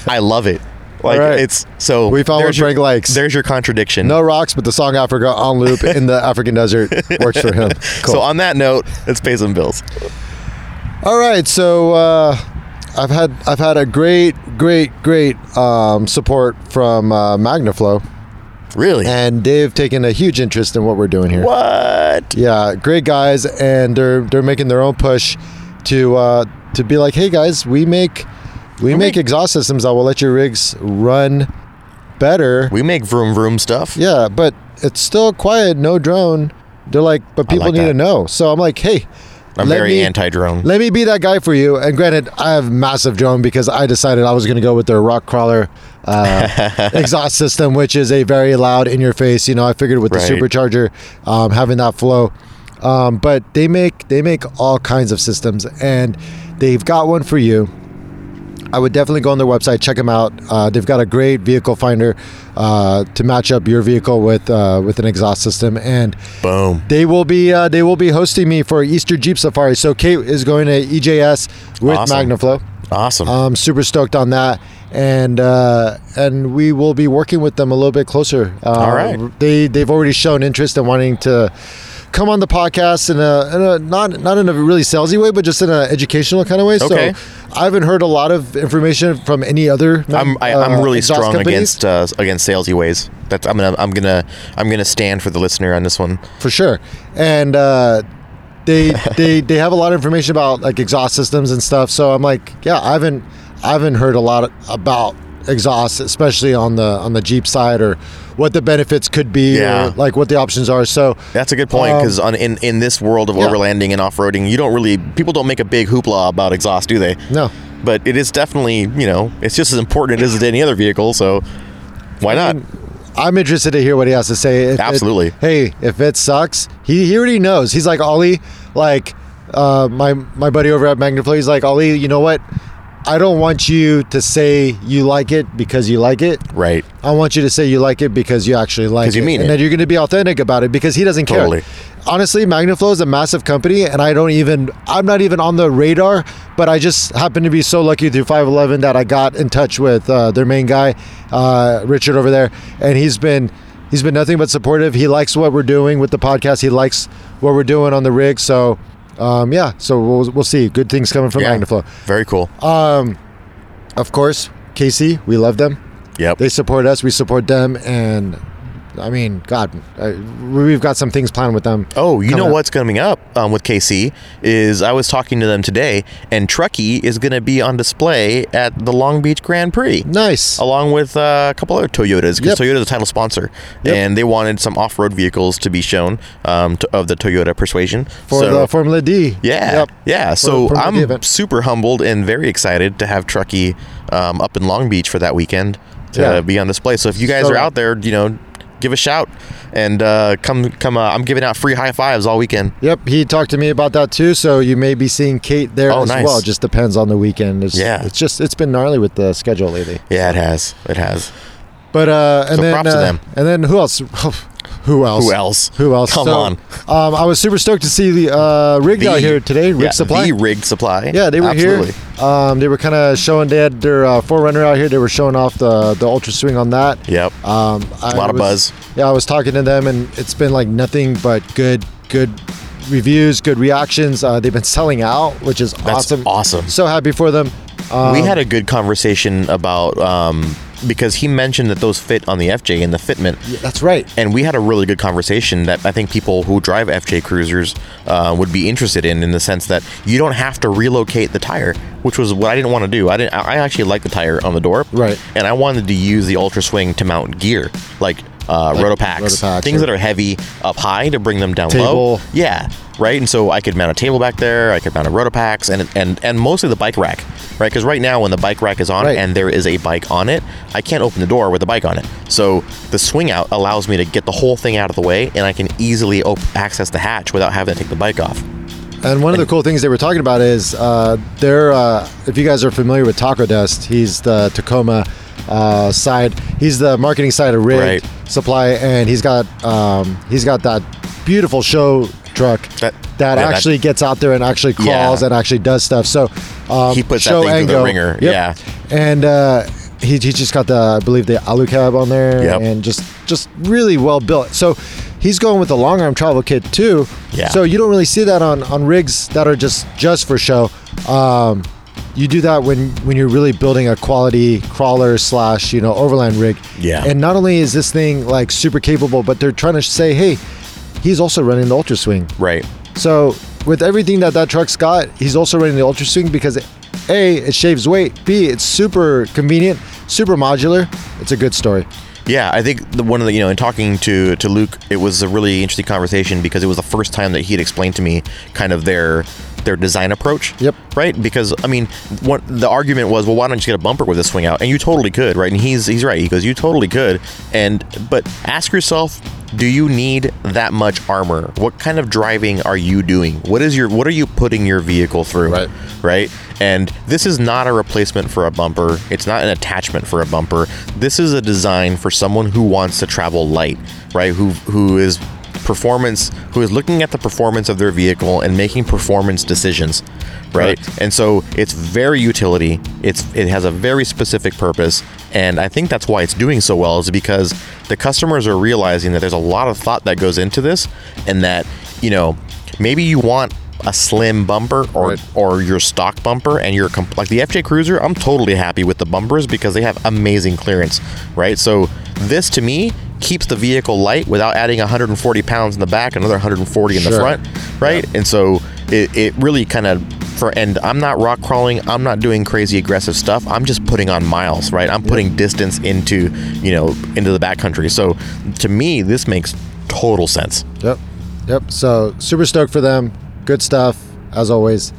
I love it. Like right. it's so We follow Frank likes. There's your contradiction. No rocks, but the song Africa on loop in the African desert works for him. Cool. So on that note, let's pay some bills. All right, so uh, I've had I've had a great, great, great um, support from uh, Magnaflow, Really? and they've taken a huge interest in what we're doing here. what? Yeah, great guys, and they're they're making their own push to uh, to be like, hey guys, we make we make make- exhaust systems that will let your rigs run better. We make vroom vroom stuff. Yeah, but it's still quiet, no drone. They're like, but people like need that. to know. So I'm like, hey, I'm let very me- anti-drone. Let me be that guy for you. And granted, I have massive drone because I decided I was going to go with their rock crawler uh, exhaust system, which is a very loud in your face. You know, I figured with the supercharger um, having that flow. Um, but they make they make all kinds of systems, and they've got one for you. I would definitely go on their website, check them out. Uh, they've got a great vehicle finder uh, to match up your vehicle with uh, with an exhaust system, and Boom. they will be uh, they will be hosting me for Easter Jeep Safari. So Kate is going to EJS with Awesome. Magnaflow. Awesome. I'm super stoked on that, and uh, and we will be working with them a little bit closer. Uh, All right. They they've already shown interest in wanting to come on the podcast in a, in a not not in a really salesy way, but just in an educational kind of way. Okay. So I haven't heard a lot of information from any other. I'm I, uh, I'm really strong companies. against uh, against salesy ways. That's I'm gonna I'm gonna I'm gonna stand for the listener on this one. for sure. And uh, they they they have a lot of information about like exhaust systems and stuff. So I'm like, yeah, I haven't I haven't heard a lot about exhaust, especially on the on the Jeep side, or what the benefits could be, Yeah. or like what the options are. So That's a good point Um, because in in this world of yeah. overlanding and off roading, you don't really people don't make a big hoopla about exhaust, do they? no, But it is definitely you know it's just as important as any other vehicle. So why not? I'm interested to hear what he has to say. If it- Absolutely. hey, if it sucks, he, he already knows. He's like Ollie, like uh, my my buddy over at Magnaflow. He's like Ollie. You know what? I don't want you to say you like it because you like it. Right. I want you to say you like it because you actually like it. you mean and it. then you're going to be authentic about it because he doesn't care. Totally. honestly, Magnaflow is a massive company, and I don't even I'm not even on the radar. But I just happen to be so lucky through 511 that I got in touch with uh, their main guy, uh, Richard over there, and he's been he's been nothing but supportive. He likes what we're doing with the podcast. He likes what we're doing on the rig. So. Um, yeah, so we'll, we'll see. Good things coming from Yeah. Magnaflow. Very cool. Um, Of course, KC, we love them. yep. They support us, we support them, and I mean, God, uh, we've got some things planned with them. Oh, you know up. what's coming up um, with KC is I was talking to them today, and Trucky is going to be on display at the Long Beach Grand Prix. Nice. Along with uh, a couple other Toyotas, because Yep. Toyota's a title sponsor, Yep. and they wanted some off-road vehicles to be shown um, to, of the Toyota Persuasion for So- the Formula D. Yeah, Yep. yeah. So I'm super humbled and very excited to have Trucky um, up in Long Beach for that weekend to Yeah. be on display. So if you guys So- are out there, you know, give a shout and uh, come come. Uh, I'm giving out free high fives all weekend. Yep, he talked to me about that too. So you may be seeing Kate there Oh, as nice. well. Just depends on the weekend. It's, Yeah. it's just it's been gnarly with the schedule lately. Yeah, it has. It has. But uh, and So then props to uh, them. and then who else? who else? Who else? Who else? Come So, on. Um, I was super stoked to see the uh, rigged out here today. Rig yeah, Supply. The RIGd Supply. Yeah, they were Absolutely. here. Um, they were kind of showing. They had their uh, 4Runner out here. They were showing off the the Ultra Swing on that. Yep. Um, I A lot of was- buzz. Yeah, I was talking to them, and it's been like nothing but good, good reviews, good reactions. Uh, they've been selling out, which is That's awesome. awesome. So happy for them. Um, we had a good conversation about um, because he mentioned that those fit on the FJ and the fitment. yeah, that's right. and we had a really good conversation that I think people who drive FJ Cruisers uh, would be interested in, in the sense that you don't have to relocate the tire, which was what I didn't want to do. I didn't. I actually like the tire on the door, Right. And I wanted to use the Ultra Swing to mount gear, like. Uh, Like RotopaX, RotopaX things that are heavy up high to bring them down low. Yeah, right. And so I could mount a table back there. I could mount a RotopaX and and and mostly the bike rack, right? Because right now when the bike rack is on Right. and there is a bike on it, I can't open the door with the bike on it. So the swing out allows me to get the whole thing out of the way, and I can easily op- access the hatch without having to take the bike off. And one of the cool things they were talking about is uh, they're, uh, if you guys are familiar with Taco Dust, he's the Tacoma uh, side. He's the marketing side of Rig Right. Supply, and he's got um, he's got that beautiful show truck That- that, yeah, that- actually gets out there and actually crawls Yeah. and actually does stuff. So um, He puts that show thing through and the go. ringer, yeah. and uh, he, he just got the I believe the Alu-Cab on there, Yep. and just just really well built. So. He's going with the long arm travel kit too. Yeah. So you don't really see that on, on rigs that are just just for show. Um, you do that when when you're really building a quality crawler slash you know overland rig. Yeah. And not only is this thing like super capable, but they're trying to say, hey, he's also running the ultra swing. Right. So with everything that that truck's got, he's also running the ultra swing because a it shaves weight. B it's super convenient, super modular. It's a good story. Yeah, I think the, one of the you know in talking to to Luke, it was a really interesting conversation because it was the first time that he had explained to me kind of their their design approach. Yep. Right, because I mean, what the argument was, well, why don't you get a bumper with this swing out? And you totally could, right? And he's he's right. He goes, you totally could. And but ask yourself, do you need that much armor? What kind of driving are you doing? What is your what are you putting your vehicle through? Right. right? And this is not a replacement for a bumper. It's not an attachment for a bumper. This is a design for someone who wants to travel light, right? Who who is performance who is looking at the performance of their vehicle and making performance decisions, right? Correct. And so it's very utility. It's it has a very specific purpose, and I think that's why it's doing so well is because the customers are realizing that there's a lot of thought that goes into this, and that you know maybe you want a slim bumper or Right. or your stock bumper and your comp- like the FJ Cruiser. I'm totally happy with the bumpers because they have amazing clearance, right? So this to me keeps the vehicle light without adding 140 pounds in the back, another 140 in the front, right? And so it, it really kind of for and I'm not rock crawling, I'm not doing crazy aggressive stuff. I'm just putting on miles, right? I'm putting distance into, you know, into the backcountry. So to me, this makes total sense. Yep. Yep. So super stoked for them. Good stuff as always.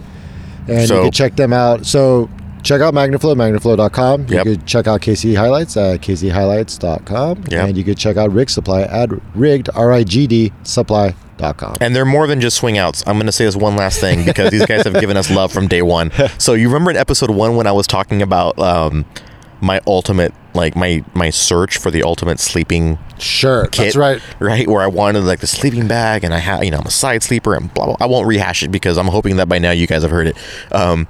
And So- you can check them out. So check out Magnaflow, magnaflow.com. Yep. You could check out KC HiLiTES at kchighlights.com. Yep. And you could check out Rig Supply at rigged, R-I-G-D, supply.com. And they're more than just swing outs. I'm going to say this one last thing because these guys have given us love from day one. So you remember in episode one when I was talking about um, my ultimate like my my search for the ultimate sleeping Sure, kit, that's right. right? Where I wanted like the sleeping bag, and I have, you know, I'm a side sleeper, and blah, blah. I won't rehash it because I'm hoping that by now you guys have heard it. Um,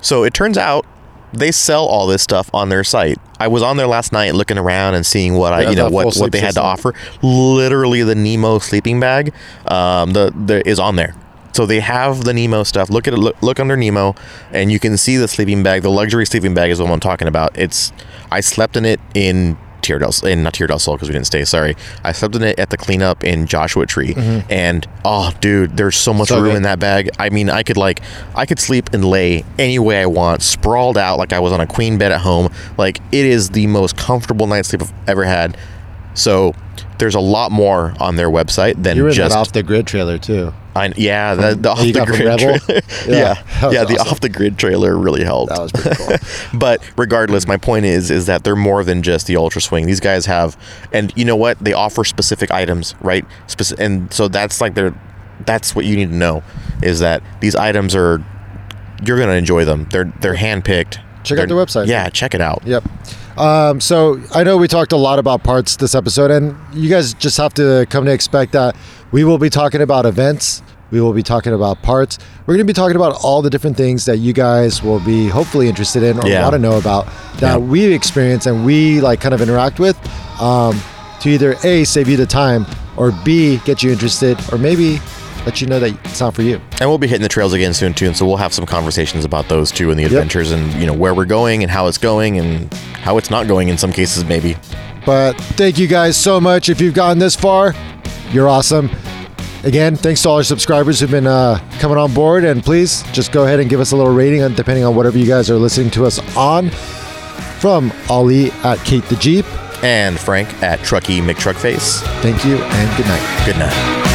so it turns out they sell all this stuff on their site. I was on there last night looking around and seeing what I, Yeah, you know, what what they had to offer. Literally, the Nemo sleeping bag, um, the the is on there. So they have the Nemo stuff. Look at it. Look, look under Nemo, and you can see the sleeping bag. The luxury sleeping bag is what I'm talking about. It's I slept in it in Tierra del in not Tierra del Sol because we didn't stay. Sorry, I slept in it at the cleanup in Joshua Tree, mm-hmm. and oh, dude, there's so much So room good. in that bag. I mean, I could like I could sleep and lay any way I want, sprawled out like I was on a queen bed at home. Like it is the most comfortable night's sleep I've ever had. So there's a lot more on their website than You were just off the grid trailer too. I, yeah, the, the off the grid trailer. Yeah, yeah, yeah, the awesome. off the grid trailer really helped. That was pretty cool. but regardless, my point is is that they're more than just the Ultra Swing. These guys have, and you know what? They offer specific items, right? And so that's like their, that's what you need to know, is that these items are, you're gonna enjoy them. They're they're handpicked. Check out They're- their website. Yeah, check it out. Yep. Um, so I know we talked a lot about parts this episode, and you guys just have to come to expect that we will be talking about events. We will be talking about parts. We're going to be talking about all the different things that you guys will be hopefully interested in or Yeah. want to know about that Yeah. we experience and we like kind of interact with um, to either A, save you the time, or B, get you interested, or maybe let you know that it's not for you. And we'll be hitting the trails again soon too, and so we'll have some conversations about those too, and the adventures, and you know where we're going, and how it's going, and how it's not going in some cases, maybe. But thank you guys so much. If you've gotten this far, you're awesome. Again, thanks to all our subscribers who've been uh, coming on board. And please just go ahead and give us a little rating on, depending on whatever you guys are listening to us on. From Ali at Kate the Jeep, And Frank at Trucky McTruckface. thank you and good night. Good night.